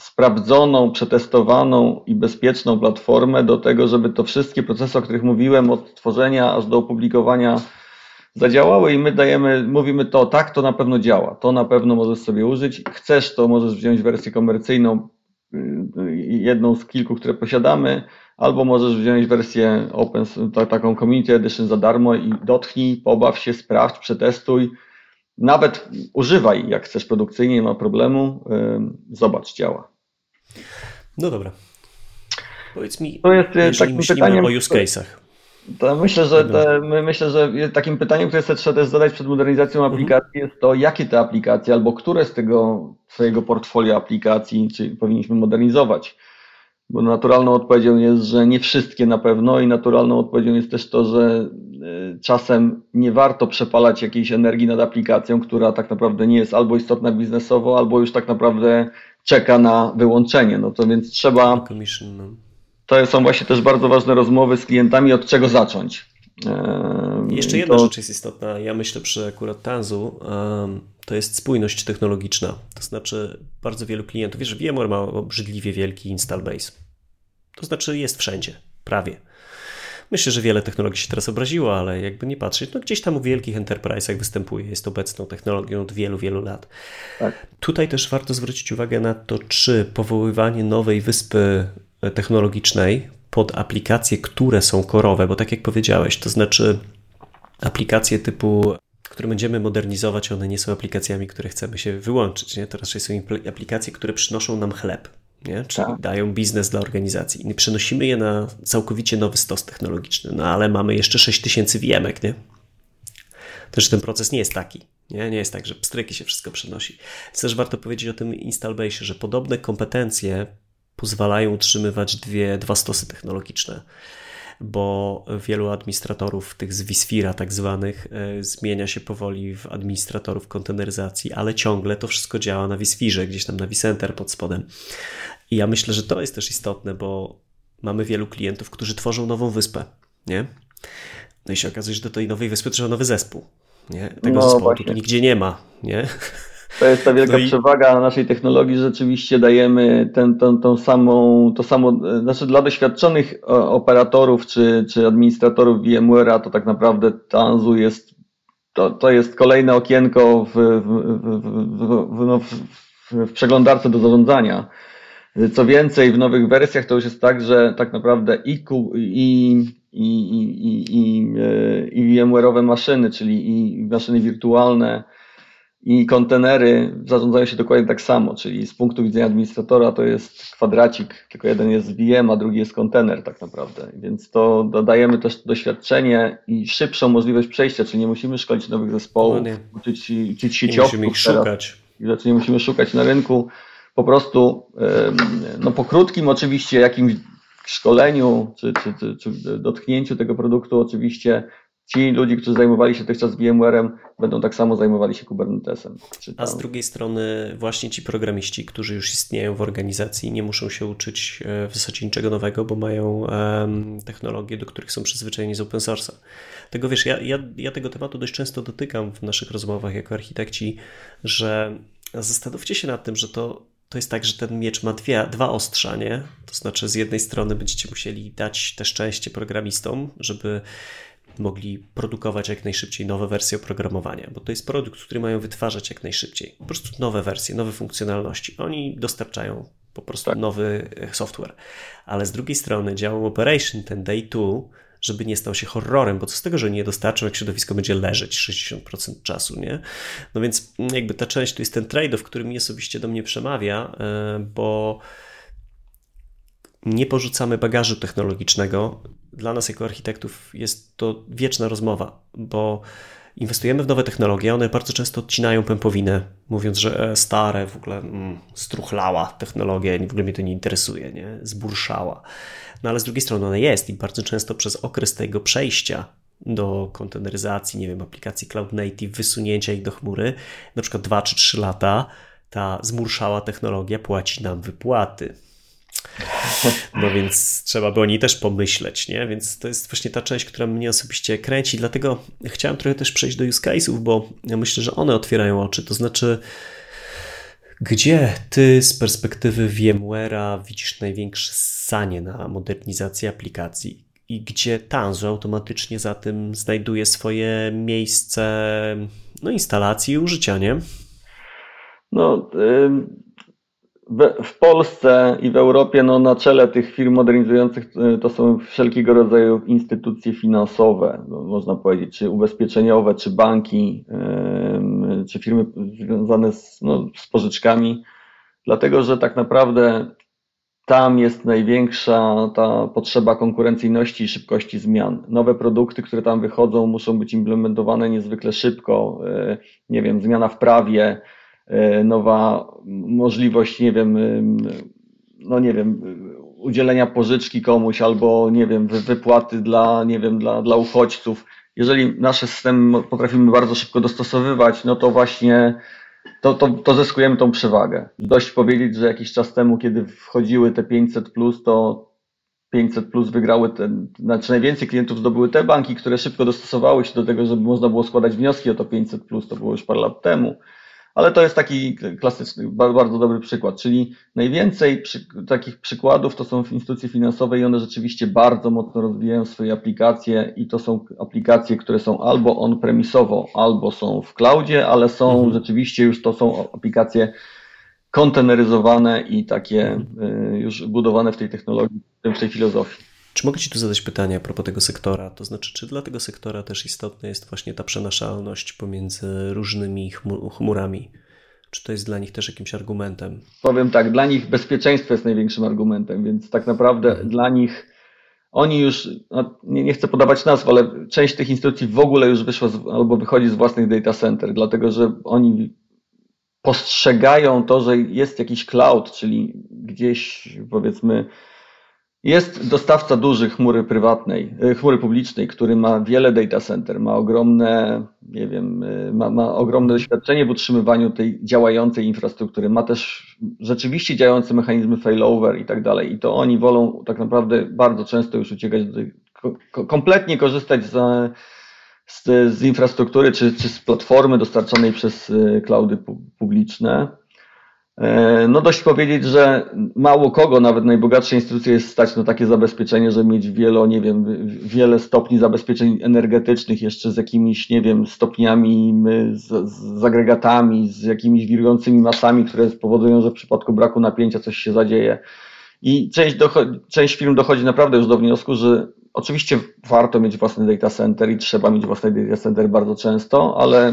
sprawdzoną, przetestowaną i bezpieczną platformę do tego, żeby to wszystkie procesy, o których mówiłem, od tworzenia aż do opublikowania zadziałały i my dajemy, mówimy to, tak, to na pewno działa, to na pewno możesz sobie użyć, chcesz, to możesz wziąć wersję komercyjną, y, jedną z kilku, które posiadamy, albo możesz wziąć wersję open, taką community edition za darmo i dotknij, pobaw się, sprawdź, przetestuj, nawet używaj, jak chcesz produkcyjnie, nie ma problemu. Zobacz, działa. No dobra. Powiedz mi, to jest e, takim pytaniem, o use case'ach. To myślę, że te, myślę, że takim pytaniem, które sobie trzeba też zadać przed modernizacją mhm. aplikacji jest to, jakie te aplikacje albo które z tego swojego portfolio aplikacji czy powinniśmy modernizować. Bo naturalną odpowiedzią jest, że nie wszystkie na pewno i naturalną odpowiedzią jest też to, że e, czasem nie warto przepalać jakiejś energii nad aplikacją, która tak naprawdę nie jest albo istotna biznesowo, albo już tak naprawdę czeka na wyłączenie. No to więc trzeba. No. To są właśnie też bardzo ważne rozmowy z klientami, od czego zacząć. Jeszcze jedna to... rzecz jest istotna. Ja myślę przy akurat Tanzu, to jest spójność technologiczna. To znaczy, bardzo wielu klientów, wiesz, VMware ma obrzydliwie wielki install base. To znaczy, jest wszędzie, prawie. Myślę, że wiele technologii się teraz obraziło, ale jakby nie patrzeć, no gdzieś tam w wielkich enterprise'ach występuje, jest obecną technologią od wielu, wielu lat. Tak. Tutaj też warto zwrócić uwagę na to, czy powoływanie nowej wyspy technologicznej pod aplikacje, które są korowe, bo tak jak powiedziałeś, to znaczy aplikacje typu które będziemy modernizować, one nie są aplikacjami, które chcemy się wyłączyć. Nie? To raczej są aplikacje, które przynoszą nam chleb nie? czyli tak. dają biznes dla organizacji. I przenosimy je na całkowicie nowy stos technologiczny, no ale mamy jeszcze 6000 VMek, nie? Też ten proces nie jest taki. Nie, nie jest tak, że pstryki się wszystko przenosi. Więc też warto powiedzieć o tym install base, że podobne kompetencje pozwalają utrzymywać dwie, dwa stosy technologiczne bo wielu administratorów tych z vSphere'a tak zwanych e, zmienia się powoli w administratorów konteneryzacji, ale ciągle to wszystko działa na vSphere, gdzieś tam na vCenter pod spodem. I ja myślę, że to jest też istotne, bo mamy wielu klientów, którzy tworzą nową wyspę, nie? No i się okazuje, że do tej nowej wyspy trzeba nowy zespół, nie? Tego no, zespołu tu nigdzie nie ma, nie? To jest ta wielka no i... przewaga naszej technologii, że rzeczywiście dajemy ten, tą, tą samą, to samo, znaczy dla doświadczonych operatorów czy, czy administratorów VMware'a to tak naprawdę Tanzu jest, to, to jest kolejne okienko w, w, w, no w, w przeglądarce do zarządzania. Co więcej, w nowych wersjach to już jest tak, że tak naprawdę i, i, i, i, i, i VMware'owe maszyny, czyli i maszyny wirtualne, i kontenery zarządzają się dokładnie tak samo, czyli z punktu widzenia administratora to jest kwadracik, tylko jeden jest VM, a drugi jest kontener tak naprawdę. Więc to dodajemy też doświadczenie i szybszą możliwość przejścia, czyli nie musimy szkolić nowych zespołów, no uczyć, uczyć sieciowców. Nie musimy ich szukać. Teraz, nie musimy szukać na rynku. Po prostu no po krótkim oczywiście jakimś szkoleniu czy, czy, czy, czy dotknięciu tego produktu oczywiście ci ludzie, którzy zajmowali się dotychczas VMware'em, będą tak samo zajmowali się Kubernetesem. A z drugiej strony właśnie ci programiści, którzy już istnieją w organizacji, nie muszą się uczyć e, w zasadzie niczego nowego, bo mają um, technologie, do których są przyzwyczajeni z open source'a. Tego wiesz, ja, ja, ja tego tematu dość często dotykam w naszych rozmowach jako architekci, że zastanówcie się nad tym, że to to jest tak, że ten miecz ma dwie, dwa ostrza, nie? To znaczy, z jednej strony będziecie musieli dać te szczęście programistom, żeby mogli produkować jak najszybciej nowe wersje oprogramowania, bo to jest produkt, który mają wytwarzać jak najszybciej. Po prostu nowe wersje, nowe funkcjonalności. Oni dostarczają po prostu tak. nowy e, software. Ale z drugiej strony dział operation, ten day two, żeby nie stał się horrorem, bo co z tego, że nie dostarczą, jak środowisko będzie leżeć 60% czasu, nie? No więc jakby ta część to jest ten trade-off, który mi osobiście do mnie przemawia, e, bo nie porzucamy bagażu technologicznego. Dla nas jako architektów jest to wieczna rozmowa, bo inwestujemy w nowe technologie, one bardzo często odcinają pępowinę, mówiąc, że e, stare, w ogóle mm, struchlała technologia, w ogóle mnie to nie interesuje, nie? zburszała. No ale z drugiej strony ona jest i bardzo często przez okres tego przejścia do konteneryzacji, nie wiem, aplikacji cloud native, wysunięcia ich do chmury, na przykład 2 czy 3 lata, ta zmurszała technologia płaci nam wypłaty. No więc trzeba by o niej też pomyśleć, nie? Więc to jest właśnie ta część, która mnie osobiście kręci. Dlatego chciałem trochę też przejść do use case'ów, bo ja myślę, że one otwierają oczy. To znaczy, gdzie ty z perspektywy VMware'a widzisz największe sanie na modernizację aplikacji? I gdzie Tanzu automatycznie za tym znajduje swoje miejsce no, instalacji i użycia, nie? No, w Polsce i w Europie no, na czele tych firm modernizujących e, to są wszelkiego rodzaju instytucje finansowe, no, można powiedzieć, czy ubezpieczeniowe, czy banki, czy firmy związane z, no, z pożyczkami, dlatego że tak naprawdę tam jest największa ta potrzeba konkurencyjności i szybkości zmian. Nowe produkty, które tam wychodzą, muszą być implementowane niezwykle szybko. E, nie wiem, zmiana w prawie, nowa możliwość, nie wiem, no nie wiem, udzielenia pożyczki komuś albo, nie wiem, wypłaty dla, nie wiem, dla, dla uchodźców. Jeżeli nasze systemy potrafimy bardzo szybko dostosowywać, no to właśnie to, to, to zyskujemy tą przewagę. Dość powiedzieć, że jakiś czas temu, kiedy wchodziły te 500, plus, to 500 plus wygrały, te, znaczy najwięcej klientów zdobyły te banki, które szybko dostosowały się do tego, żeby można było składać wnioski o to 500, plus, to było już parę lat temu ale to jest taki klasyczny, bardzo dobry przykład, czyli najwięcej przy, takich przykładów to są w instytucje finansowe i one rzeczywiście bardzo mocno rozwijają swoje aplikacje i to są aplikacje, które są albo on-premisowo, albo są w cloudzie, ale są mhm. rzeczywiście już to są aplikacje konteneryzowane i takie mhm. y, już budowane w tej technologii, w tej filozofii. Czy mogę Ci tu zadać pytanie a propos tego sektora? To znaczy, czy dla tego sektora też istotna jest właśnie ta przenaszalność pomiędzy różnymi chmurami? Czy to jest dla nich też jakimś argumentem? Powiem tak, dla nich bezpieczeństwo jest największym argumentem, więc tak naprawdę mhm. dla nich oni już, no, nie, nie, chcę podawać nazw, ale część tych instytucji w ogóle już wyszła z, albo wychodzi z własnych data center, dlatego że oni postrzegają to, że jest jakiś cloud, czyli gdzieś powiedzmy jest dostawca dużych chmury prywatnej, e, chmury publicznej, który ma wiele data center, ma ogromne, nie wiem, e, ma, ma ogromne doświadczenie w utrzymywaniu tej działającej infrastruktury, ma też rzeczywiście działające mechanizmy failover i tak dalej. I to oni wolą tak naprawdę bardzo często już uciekać do tej, kompletnie korzystać z, z, z infrastruktury czy, czy z platformy dostarczonej przez e, cloudy publiczne no dość powiedzieć, że mało kogo, nawet najbogatsze instytucje jest stać na takie zabezpieczenie, żeby mieć wielo, nie wiem, wiele stopni zabezpieczeń energetycznych, jeszcze z jakimiś, nie wiem, stopniami, z, z agregatami, z jakimiś wirującymi masami, które spowodują, że w przypadku braku napięcia coś się zadzieje. I część, część firm dochodzi naprawdę już do wniosku, że oczywiście warto mieć własny data center i trzeba mieć własny data center bardzo często, ale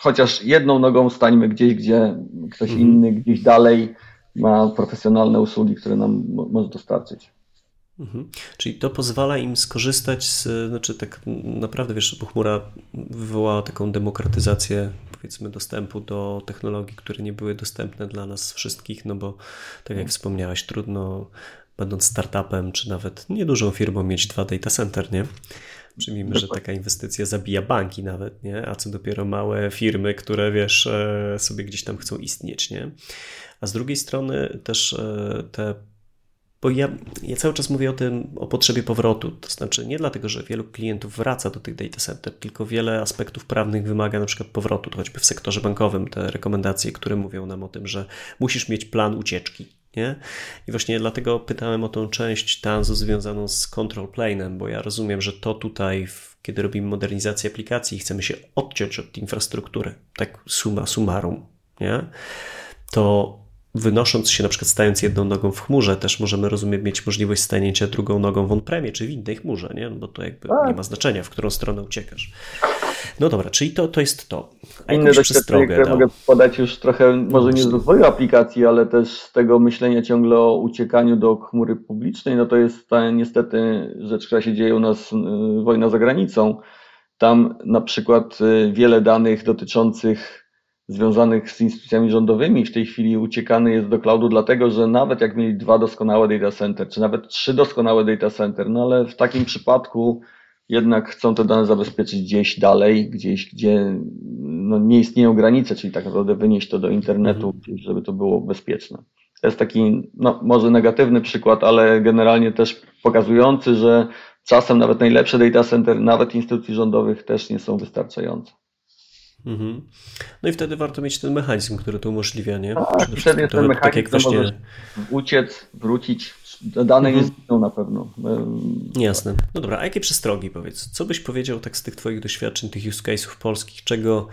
chociaż jedną nogą stańmy gdzieś, gdzie ktoś mhm. inny gdzieś dalej ma profesjonalne usługi, które nam może dostarczyć. Mhm. Czyli to pozwala im skorzystać z, znaczy tak naprawdę wiesz, bo chmura wywołała taką demokratyzację powiedzmy dostępu do technologii, które nie były dostępne dla nas wszystkich, no bo tak jak wspomniałeś, trudno będąc startupem, czy nawet niedużą firmą mieć dwa data center, nie? Przyjmijmy, że taka inwestycja zabija banki nawet, nie? A co dopiero małe firmy, które wiesz, e, sobie gdzieś tam chcą istnieć, nie? A z drugiej strony też e, te bo ja, ja cały czas mówię o tym, o potrzebie powrotu. To znaczy nie dlatego, że wielu klientów wraca do tych data center, tylko wiele aspektów prawnych wymaga na przykład powrotu, to choćby w sektorze bankowym te rekomendacje, które mówią nam o tym, że musisz mieć plan ucieczki. Nie? I właśnie dlatego pytałem o tą część Tanzu związaną z control plane'em, bo ja rozumiem, że to tutaj, kiedy robimy modernizację aplikacji i chcemy się odciąć od infrastruktury, tak suma summarum, nie? to wynosząc się, na przykład stając jedną nogą w chmurze, też możemy, rozumiem, mieć możliwość stanięcia drugą nogą w on-premie, czy w innej chmurze, nie? No bo to jakby tak. nie ma znaczenia, w którą stronę uciekasz. No dobra, czyli to, to jest to. A Inne doświadczenie, które mogę podać już trochę, może nie z rozwoju aplikacji, ale też z tego myślenia ciągle o uciekaniu do chmury publicznej, no to jest ta niestety rzecz, która się dzieje u nas, y, wojna za granicą. Tam na przykład y, wiele danych dotyczących związanych z instytucjami rządowymi w tej chwili uciekany jest do cloudu, dlatego że nawet jak mieli dwa doskonałe data center, czy nawet trzy doskonałe data center, no ale w takim przypadku jednak chcą te dane zabezpieczyć gdzieś dalej, gdzieś, gdzie no, nie istnieją granice, czyli tak naprawdę wynieść to do internetu, mhm. żeby to było bezpieczne. To jest taki, no, może negatywny przykład, ale generalnie też pokazujący, że czasem nawet najlepsze data center, nawet instytucji rządowych też nie są wystarczające. Mhm. No i wtedy warto mieć ten mechanizm, który to umożliwia, nie? Tak, wtedy jest ten mechanizm, tak jak właśnie... uciec, wrócić, dane mhm. nie zginą na pewno. Jasne. No dobra, a jakie przestrogi powiedz? Co byś powiedział tak z tych twoich doświadczeń, tych use case'ów polskich, czego...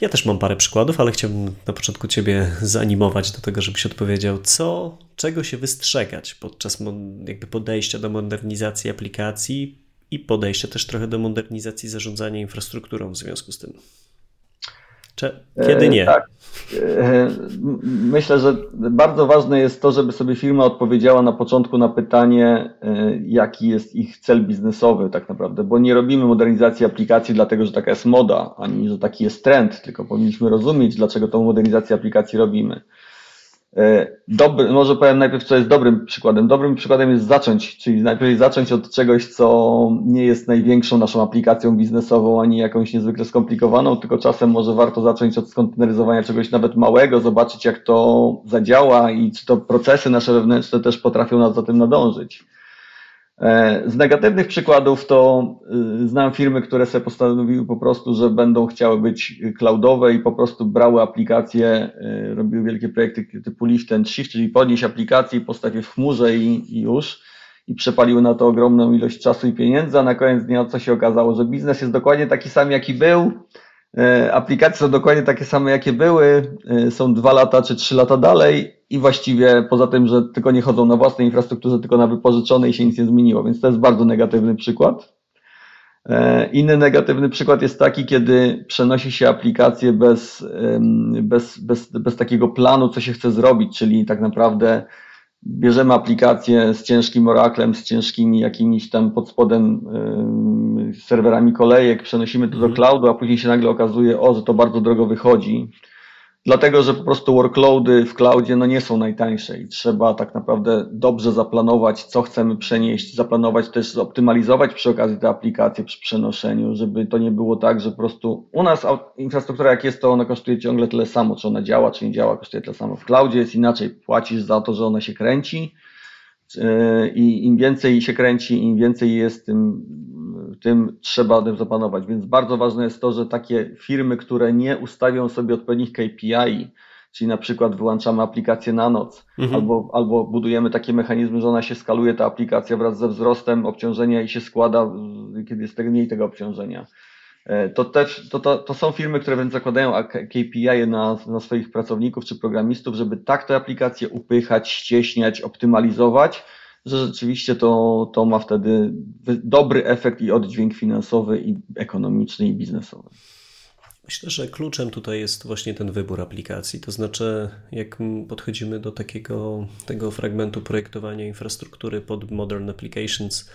Ja też mam parę przykładów, ale chciałbym na początku Ciebie zanimować do tego, żebyś odpowiedział, co, czego się wystrzegać podczas jakby podejścia do modernizacji aplikacji i podejścia też trochę do modernizacji zarządzania infrastrukturą w związku z tym. Kiedy nie? Tak. E, myślę, że bardzo ważne jest to, żeby sobie firma odpowiedziała na początku na pytanie, e, jaki jest ich cel biznesowy tak naprawdę, bo nie robimy modernizacji aplikacji dlatego, że taka jest moda, ani że taki jest trend, tylko powinniśmy rozumieć, dlaczego tą modernizację aplikacji robimy. E, dobry, może powiem najpierw, co jest dobrym przykładem. Dobrym przykładem jest zacząć, czyli najpierw zacząć od czegoś, co nie jest największą naszą aplikacją biznesową, ani jakąś niezwykle skomplikowaną, tylko czasem może warto zacząć od skonteneryzowania czegoś nawet małego, zobaczyć jak to zadziała i czy to procesy nasze wewnętrzne też potrafią nas za tym nadążyć. E, z negatywnych przykładów to y, znam firmy, które sobie postanowiły po prostu, że będą chciały być cloudowe i po prostu brały aplikacje, y, robiły wielkie projekty typu lift and shift, czyli podnieść aplikację i postawię w chmurze i, i już. I przepaliły na to ogromną ilość czasu i pieniędzy, a na koniec dnia co się okazało, że biznes jest dokładnie taki sam jaki był, e, aplikacje są dokładnie takie same jakie były, e, są dwa lata czy trzy lata dalej i właściwie poza tym, że tylko nie chodzą na własnej infrastrukturze, tylko na wypożyczonej się nic nie zmieniło, więc to jest bardzo negatywny przykład. E, inny negatywny przykład jest taki, kiedy przenosi się aplikację bez, bez, bez, bez takiego planu, co się chce zrobić, czyli tak naprawdę bierzemy aplikację z ciężkim oraklem, z ciężkimi jakimiś tam pod spodem serwerami kolejek, przenosimy to do mhm. cloudu, a później się nagle okazuje, o, że to bardzo drogo wychodzi Dlatego, że po prostu workloady w cloudzie no nie są najtańsze i trzeba tak naprawdę dobrze zaplanować, co chcemy przenieść, zaplanować też, zoptymalizować przy okazji te aplikacje przy przenoszeniu, żeby to nie było tak, że po prostu u nas infrastruktura jak jest, to ona kosztuje ciągle tyle samo, czy ona działa, czy nie działa, kosztuje tyle samo. W cloudzie jest inaczej, płacisz za to, że ona się kręci yy, i im więcej się kręci, im więcej jest, tym tym trzeba tym zapanować. Więc bardzo ważne jest to, że takie firmy, które nie ustawią sobie odpowiednich KPI, czyli na przykład wyłączamy aplikację na noc, mhm. albo, albo budujemy takie mechanizmy, że ona się skaluje, ta aplikacja wraz ze wzrostem obciążenia i się składa, kiedy jest mniej tego obciążenia. E, to też to, to, to są firmy, które wręcz zakładają KPI na, na swoich pracowników czy programistów, żeby tak te aplikacje upychać, ścieśniać, optymalizować, że rzeczywiście to, to ma wtedy dobry efekt i oddźwięk finansowy, i ekonomiczny, i biznesowy. Myślę, że kluczem tutaj jest właśnie ten wybór aplikacji. To znaczy, jak podchodzimy do takiego tego fragmentu projektowania infrastruktury pod Modern Applications,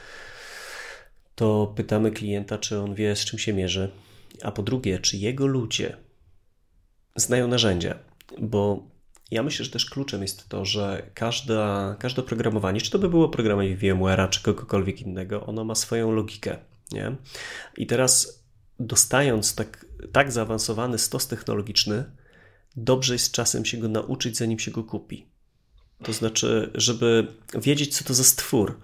to pytamy klienta, czy on wie, z czym się mierzy, a po drugie, czy jego ludzie znają narzędzia, bo ja myślę, że też kluczem jest to, że każda, każde oprogramowanie, czy to by było programowanie VMware'a, czy kogokolwiek innego, ono ma swoją logikę. Nie? I teraz dostając tak, tak zaawansowany stos technologiczny, dobrze jest czasem się go nauczyć, zanim się go kupi. To znaczy, żeby wiedzieć, co to za stwór.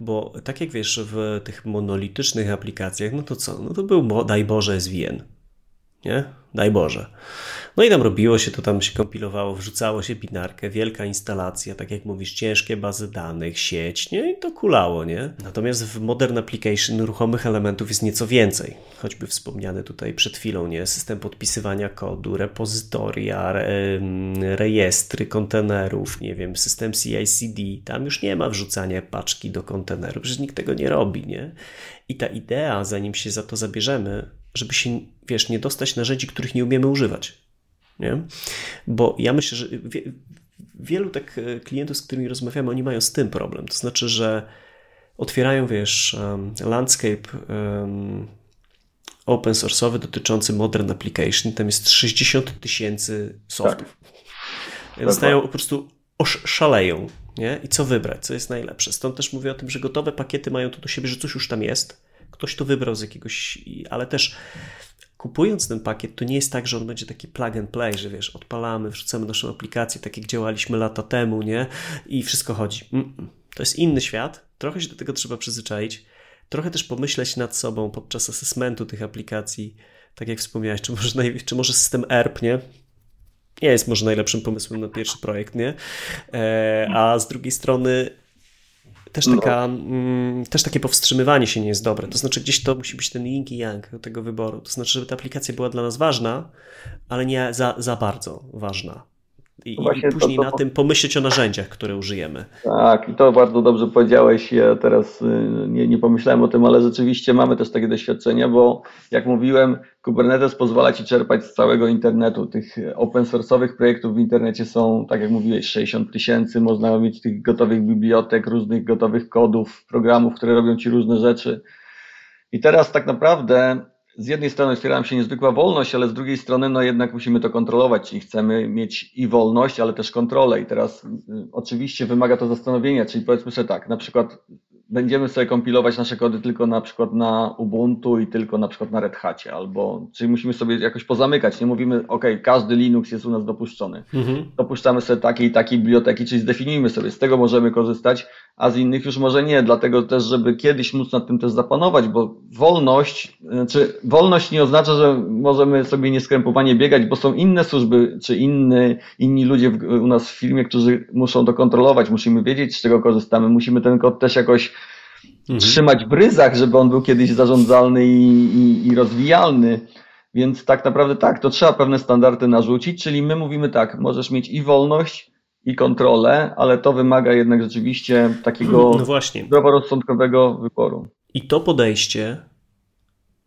Bo tak jak wiesz, w tych monolitycznych aplikacjach, no to co? No to był, daj Boże, SVN. Nie? Daj Boże. No i tam robiło się, to tam się kompilowało, wrzucało się binarkę, wielka instalacja, tak jak mówisz, ciężkie bazy danych, sieć, nie? I to kulało, nie? Natomiast w Modern Application ruchomych elementów jest nieco więcej. Choćby wspomniany tutaj przed chwilą, nie? System podpisywania kodu, repozytoria, re, rejestry kontenerów, nie wiem, system CI/CD. Tam już nie ma wrzucania paczki do kontenerów, przecież nikt tego nie robi, nie? I ta idea, zanim się za to zabierzemy, żeby się, wiesz, nie dostać narzędzi, których nie umiemy używać. Nie? Bo ja myślę, że wie, wielu tak e, klientów, z którymi rozmawiamy, oni mają z tym problem. To znaczy, że otwierają, wiesz, um, landscape um, open source'owy dotyczący modern application. Tam jest 60 tysięcy softów. Tak. Dostają po prostu szaleją. Nie? I co wybrać, co jest najlepsze. Stąd też mówię o tym, że gotowe pakiety mają to do siebie, że coś już tam jest. Ktoś to wybrał z jakiegoś, ale też kupując ten pakiet, to nie jest tak, że on będzie taki plug and play, że wiesz, odpalamy, wrzucamy naszą aplikację, tak jak działaliśmy lata temu, nie? I wszystko chodzi. To jest inny świat, trochę się do tego trzeba przyzwyczaić, trochę też pomyśleć nad sobą podczas assessmentu tych aplikacji, tak jak wspomniałeś, czy może, czy może system ERP, nie? Nie jest może najlepszym pomysłem na pierwszy projekt, nie? E, a z drugiej strony też, taka, no. mm, też takie powstrzymywanie się nie jest dobre. To znaczy, gdzieś to musi być ten yin i yang tego wyboru. To znaczy, żeby ta aplikacja była dla nas ważna, ale nie za, za bardzo ważna. I, no i później to, to... na tym pomyśleć o narzędziach, które użyjemy. Tak, i to bardzo dobrze powiedziałeś. Ja teraz y, nie, nie pomyślałem o tym, ale rzeczywiście mamy też takie doświadczenia, bo jak mówiłem, Kubernetes pozwala ci czerpać z całego internetu. Tych open source'owych projektów w internecie są, tak jak mówiłeś, 60 tysięcy. Można mieć tych gotowych bibliotek, różnych gotowych kodów, programów, które robią ci różne rzeczy. I teraz tak naprawdę z jednej strony otwiera nam się niezwykła wolność, ale z drugiej strony no jednak musimy to kontrolować, czyli chcemy mieć i wolność, ale też kontrolę. I teraz y, oczywiście wymaga to zastanowienia, czyli powiedzmy sobie tak, na przykład będziemy sobie kompilować nasze kody tylko na przykład na Ubuntu i tylko na przykład na Red Hacie, albo czyli musimy sobie jakoś pozamykać. Nie mówimy, OK, każdy Linux jest u nas dopuszczony. Mhm. Dopuszczamy sobie takie i takie biblioteki, czyli zdefiniujmy sobie, z tego możemy korzystać, a z innych już może nie. Dlatego też, żeby kiedyś móc nad tym też zapanować, bo wolność, znaczy wolność nie oznacza, że możemy sobie nieskrępowanie biegać, bo są inne służby, czy inny, inni ludzie w, u nas w firmie, którzy muszą to kontrolować. Musimy wiedzieć, z czego korzystamy. Musimy ten kod też jakoś mhm. trzymać w ryzach, żeby on był kiedyś zarządzalny i, i, i rozwijalny. Więc tak naprawdę tak, to trzeba pewne standardy narzucić, czyli my mówimy tak, możesz mieć i wolność, i kontrolę, ale to wymaga jednak rzeczywiście takiego no właśnie. zdroworozsądkowego wyboru. I to podejście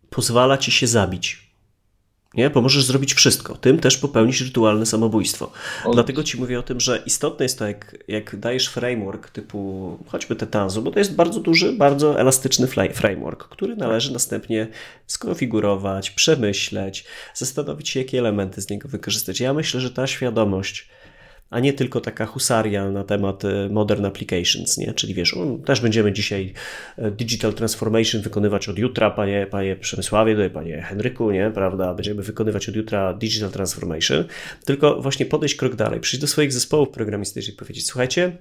pozwala ci się zabić. Nie? Bo możesz zrobić wszystko. Tym też popełnić rytualne samobójstwo. Dlatego ci mówię o tym, że istotne jest to, jak, jak dajesz framework typu choćby Tetanzu, bo to jest bardzo duży, bardzo elastyczny framework, który należy następnie skonfigurować, przemyśleć, zastanowić się, jakie elementy z niego wykorzystać. Ja myślę, że ta świadomość a nie tylko taka husaria na temat e, modern applications, nie? Czyli wiesz, też będziemy dzisiaj e, digital transformation wykonywać od jutra, panie, panie Przemysławie, panie Henryku, nie? Prawda? Będziemy wykonywać od jutra digital transformation, tylko właśnie podejść krok dalej, przyjść do swoich zespołów programistycznych i powiedzieć, słuchajcie,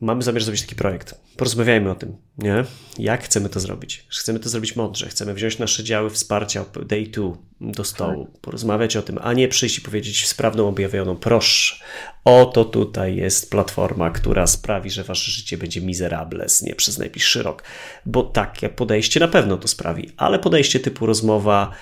mamy zamiar zrobić taki projekt. Porozmawiajmy o tym, nie? Jak chcemy to zrobić? Chcemy to zrobić mądrze, chcemy wziąć nasze działy wsparcia day two do stołu, tak. porozmawiać o tym, a nie przyjść i powiedzieć sprawną objawioną, proszę, oto tutaj jest platforma, która sprawi, że wasze życie będzie miserables, nie przez najbliższy rok. Bo takie podejście na pewno to sprawi, ale podejście typu rozmowa,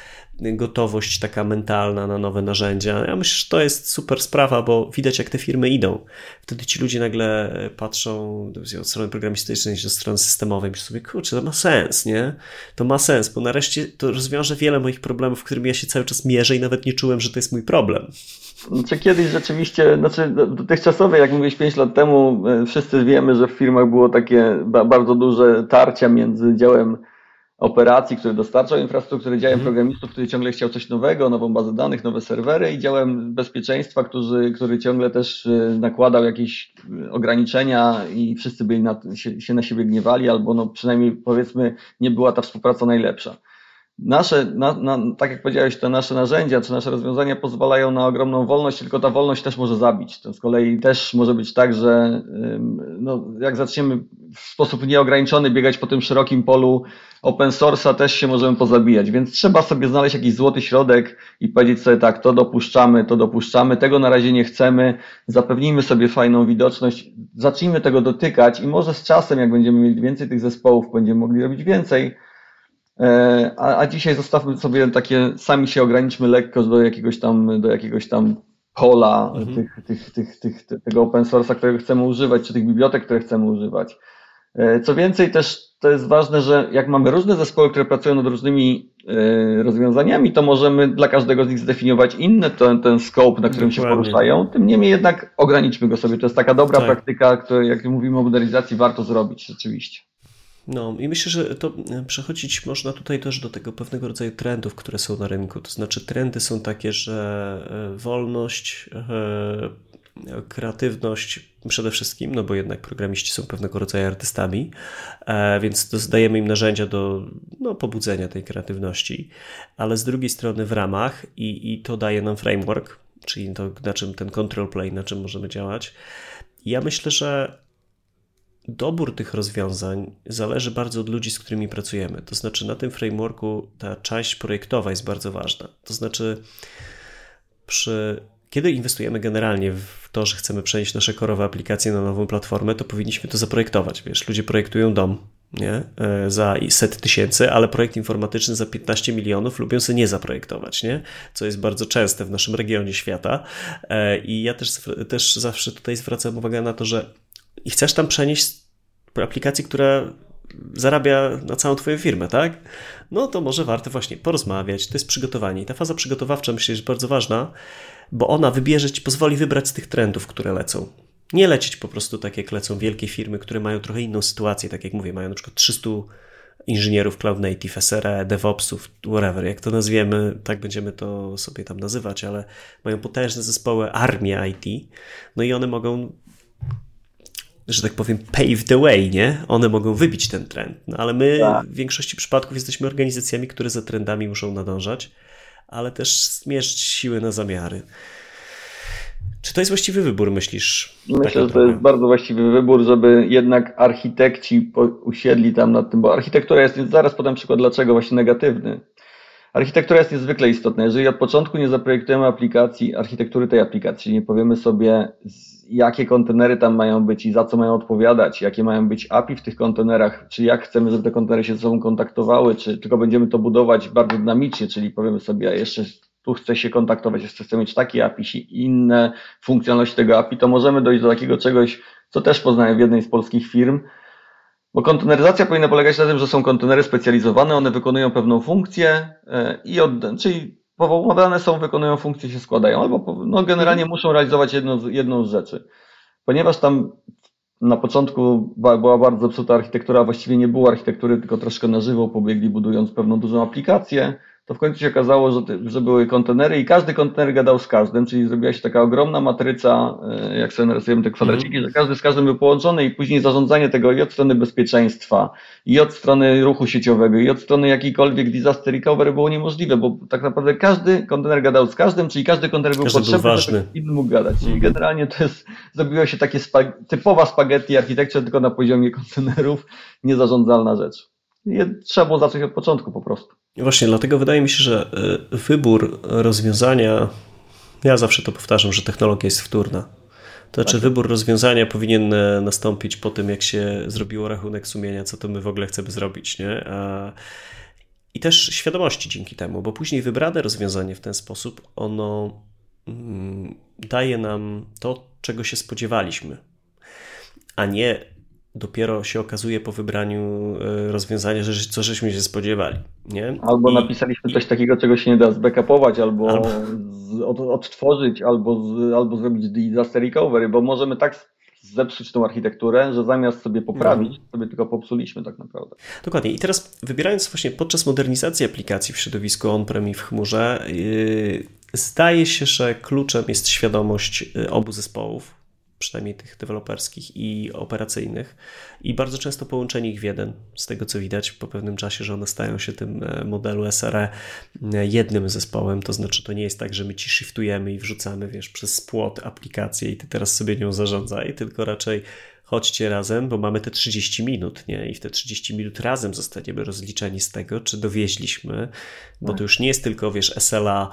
gotowość taka mentalna na nowe narzędzia. Ja myślę, że to jest super sprawa, bo widać jak te firmy idą. Wtedy ci ludzie nagle patrzą od strony programistycznej do strony systemowej, myślą sobie, kurczę, to ma sens, nie? To ma sens, bo nareszcie to rozwiąże wiele moich problemów, którymi ja się cały czas mierzę i nawet nie czułem, że to jest mój problem. Znaczy kiedyś rzeczywiście, znaczy dotychczasowe, jak mówiłeś 5 lat temu, e, wszyscy wiemy, że w firmach było takie bardzo duże tarcia między działem operacji, który dostarczał infrastruktury, działem mm. programistów, który ciągle chciał coś nowego, nową bazę danych, nowe serwery i działem bezpieczeństwa, który, który ciągle też y, nakładał jakieś y, ograniczenia i wszyscy byli na, się, się na siebie gniewali, albo no przynajmniej powiedzmy nie była ta współpraca najlepsza. Nasze, na, na, tak jak powiedziałeś, te nasze narzędzia czy nasze rozwiązania pozwalają na ogromną wolność, tylko ta wolność też może zabić. To z kolei też może być tak, że no, jak zaczniemy w sposób nieograniczony biegać po tym szerokim polu open source'a, też się możemy pozabijać, więc trzeba sobie znaleźć jakiś złoty środek i powiedzieć sobie tak, to dopuszczamy, to dopuszczamy, tego na razie nie chcemy, zapewnijmy sobie fajną widoczność, zacznijmy tego dotykać i może z czasem, jak będziemy mieli więcej tych zespołów, będziemy mogli robić więcej, e, a, a dzisiaj zostawmy sobie takie, sami się ograniczmy lekko do jakiegoś tam, do jakiegoś tam pola mhm. tych, tych, tych, tych, tego open source'a, którego chcemy używać, czy tych bibliotek, które chcemy używać. E, co więcej, też to jest ważne, że jak mamy różne zespoły, które pracują nad różnymi e, rozwiązaniami, to możemy dla każdego z nich zdefiniować inny ten, ten scope, na którym Dokładnie. się poruszają. Tym niemniej jednak ograniczmy go sobie. To jest taka dobra tak. praktyka, którą jak mówimy o modernizacji, warto zrobić rzeczywiście. No i myślę, że to e, przechodzić można tutaj też do tego pewnego rodzaju trendów, które są na rynku. To znaczy trendy są takie, że wolność, kreatywność przede wszystkim, no bo jednak programiści są pewnego rodzaju artystami, e, więc dajemy im narzędzia do no, pobudzenia tej kreatywności, ale z drugiej strony w ramach i, i to daje nam framework, czyli to, na czym ten control plane, na czym możemy działać. Ja myślę, że dobór tych rozwiązań zależy bardzo od ludzi, z którymi pracujemy. To znaczy, na tym frameworku ta część projektowa jest bardzo ważna. To znaczy, przy kiedy inwestujemy generalnie w to, że chcemy przenieść nasze korowe aplikacje na nową platformę, to powinniśmy to zaprojektować. Wiesz, ludzie projektują dom nie? E, za set tysięcy, ale projekt informatyczny za 15 milionów lubią sobie nie zaprojektować, nie? co jest bardzo częste w naszym regionie świata. E, I ja też, też zawsze tutaj zwracam uwagę na to, że chcesz tam przenieść aplikację, która zarabia na całą Twoją firmę, tak? No to może warto właśnie porozmawiać. To jest przygotowanie. I ta faza przygotowawcza myślę, że jest bardzo ważna, bo ona wybierze ci, pozwoli wybrać z tych trendów, które lecą. Nie lecieć po prostu tak, jak lecą wielkie firmy, które mają trochę inną sytuację, tak jak mówię, mają na przykład 300 inżynierów cloud native, SRE, DevOpsów, whatever, jak to nazwiemy, tak będziemy to sobie tam nazywać, ale mają potężne zespoły, armię IT, no i one mogą że tak powiem, pave the way, nie? One mogą wybić ten trend, no ale my tak. w większości przypadków jesteśmy organizacjami, które za trendami muszą nadążać ale też zmierzyć siły na zamiary. Czy to jest właściwy wybór, myślisz? Myślę, że to jest bardzo właściwy wybór, żeby jednak architekci usiedli tam nad tym, bo architektura jest, zaraz podam przykład dlaczego właśnie negatywny. Architektura jest niezwykle istotna. Jeżeli od początku nie zaprojektujemy aplikacji, architektury tej aplikacji, nie powiemy sobie, jakie kontenery tam mają być i za co mają odpowiadać, jakie mają być API w tych kontenerach, czy jak chcemy, żeby te kontenery się ze sobą kontaktowały, czy tylko będziemy to budować bardzo dynamicznie, czyli powiemy sobie, jeszcze tu chcę się kontaktować, jeszcze chcę mieć takie API i inne funkcjonalności tego API, to możemy dojść do takiego czegoś, co też poznałem w jednej z polskich firm, bo konteneryzacja powinna polegać na tym, że są kontenery specjalizowane, one wykonują pewną funkcję e, i od, czyli powołane są, wykonują funkcje, się składają, albo no, generalnie mhm. muszą realizować jedną, jedną z rzeczy. Ponieważ tam na początku była bardzo zepsuta architektura, właściwie nie było architektury, tylko troszkę na żywo pobiegli budując pewną dużą aplikację, to w końcu się okazało, że, że były kontenery i każdy kontener gadał z każdym, czyli zrobiła się taka ogromna matryca, e, jak sobie narysujemy te kwadraciki, mm. że każdy z każdym był połączony i później zarządzanie tego i od strony bezpieczeństwa, i od strony ruchu sieciowego, i od strony jakiejkolwiek disaster recovery było niemożliwe, bo tak naprawdę każdy kontener gadał z każdym, czyli każdy kontener był każdy potrzebny, był żeby inny mógł gadać. Czyli mm. generalnie to jest, zrobiło się takie typowa spaghetti architektura, tylko na poziomie kontenerów, [LAUGHS] niezarządzalna rzecz. Trzeba było zacząć od początku po prostu. Właśnie, dlatego wydaje mi się, że y, wybór rozwiązania, ja zawsze to powtarzam, że technologia jest wtórna. To znaczy, tak. wybór rozwiązania powinien e, nastąpić po tym, jak się zrobiło rachunek sumienia, co to my w ogóle chcemy zrobić, nie? A... I też świadomości dzięki temu, bo później wybrane rozwiązanie w ten sposób, ono mm, daje nam to, czego się spodziewaliśmy, a nie dopiero się okazuje po wybraniu e, rozwiązania, że co żeśmy się spodziewali. Nie? Albo I, napisaliśmy coś takiego, czego się nie da zbackupować, albo, albo... Z, od, odtworzyć, albo, z, albo zrobić disaster recovery, bo możemy tak zepsuć tą architekturę, że zamiast sobie poprawić, mhm. sobie tylko popsuliśmy tak naprawdę. Dokładnie. I teraz wybierając właśnie podczas modernizacji aplikacji w środowisku on-prem i w chmurze, yy, zdaje się, że kluczem jest świadomość y, obu zespołów, przynajmniej tych deweloperskich i operacyjnych, i bardzo często połączenie ich w jeden, z tego co widać po pewnym czasie, że one stają się tym e, modelu SRE jednym zespołem, to znaczy to nie jest tak, że my ci shiftujemy i wrzucamy, wiesz, przez płot aplikację i ty teraz sobie nią zarządzaj, tylko raczej chodźcie razem, bo mamy te 30 minut, nie? I w te 30 minut razem zostaniemy rozliczeni z tego, czy dowieźliśmy, bo to tak. już nie jest tylko, wiesz, SLA,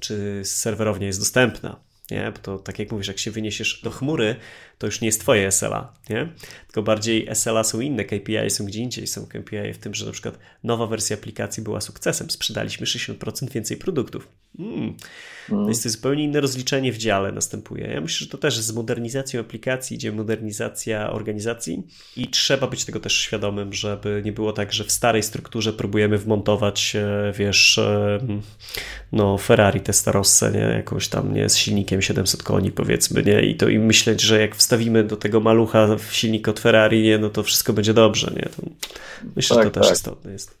czy serwerownia jest dostępna nie? Bo to tak jak mówisz, jak się wyniesiesz do chmury, to już nie jest twoje SLA, nie? Tylko bardziej SLA są inne, KPI są gdzie indziej, są KPI w tym, że na przykład nowa wersja aplikacji była sukcesem, sprzedaliśmy 60% więcej produktów. Mm. To jest to zupełnie inne rozliczenie w dziale następuje. Ja myślę, że to też z modernizacją aplikacji idzie modernizacja organizacji i trzeba być tego też świadomym, żeby nie było tak, że w starej strukturze próbujemy wmontować, e, wiesz, e, no Ferrari Testarossa, nie? Jakąś tam, nie? Z silnikiem 700 koni powiedzmy, nie? I to i myśleć, że jak wstawimy do tego malucha w silnik od Ferrari, nie? No to wszystko będzie dobrze, nie? To myślę, tak, że to tak. też istotne jest.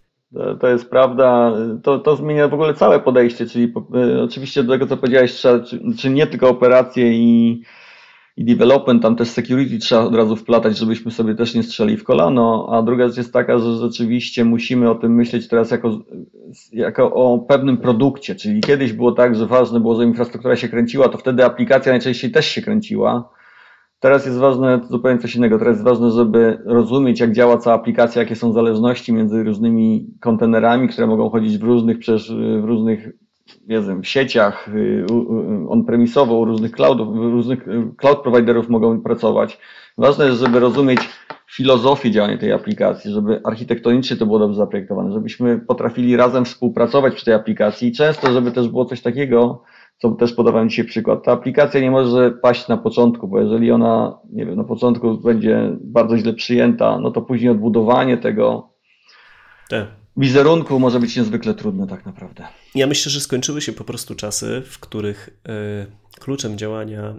To jest prawda. To, to zmienia w ogóle całe podejście, czyli y, oczywiście do tego, co powiedziałeś, trzeba, czy, czy nie tylko operacje i, i development, tam też security trzeba od razu wplatać, żebyśmy sobie też nie strzeli w kolano, a druga rzecz jest taka, że rzeczywiście musimy o tym myśleć teraz jako, jako o pewnym produkcie, czyli kiedyś było tak, że ważne było, że infrastruktura się kręciła, to wtedy aplikacja najczęściej też się kręciła, Teraz jest ważne zupełnie coś innego. Teraz jest ważne, żeby rozumieć, jak działa cała aplikacja, jakie są zależności między różnymi kontenerami, które mogą chodzić w różnych, w różnych nie wiem, sieciach y, on-premisowo, u różnych cloudów, różnych y, cloud providerów mogą pracować. Ważne jest, żeby rozumieć filozofię działania tej aplikacji, żeby architektonicznie to było dobrze zaprojektowane, żebyśmy potrafili razem współpracować przy tej aplikacji i często, żeby też było coś takiego, co też podawałem dzisiaj przykład. Ta aplikacja nie może paść na początku, bo jeżeli ona, nie wiem, na początku będzie bardzo źle przyjęta, no to później odbudowanie tego tak. wizerunku może być niezwykle trudne tak naprawdę. Ja myślę, że skończyły się po prostu czasy, w których y, kluczem działania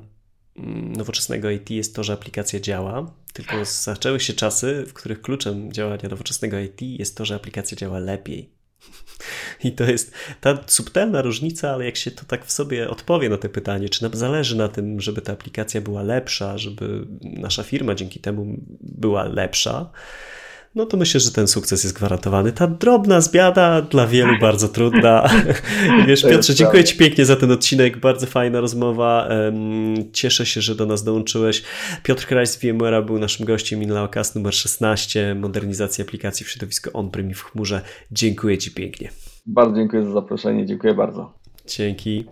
mm, nowoczesnego IT jest to, że aplikacja działa, tylko zaczęły się czasy, w których kluczem działania nowoczesnego IT jest to, że aplikacja działa lepiej. [LAUGHS] I to jest ta subtelna różnica, ale jak się to tak w sobie odpowie na to pytanie, czy nam zależy na tym, żeby ta aplikacja była lepsza, żeby nasza firma dzięki temu była lepsza, no to myślę, że ten sukces jest gwarantowany. Ta drobna zbiada dla wielu bardzo trudna. [LAUGHS] Wiesz, Piotrze, dziękuję Ci pięknie za ten odcinek, bardzo fajna rozmowa. Cieszę się, że do nas dołączyłeś. Piotr Krajs z VMware'a był naszym gościem InLaocast numer 16, modernizacja aplikacji w środowisku on-prem i w chmurze. Dziękuję Ci pięknie. Bardzo dziękuję za zaproszenie, dziękuję bardzo. Dzięki.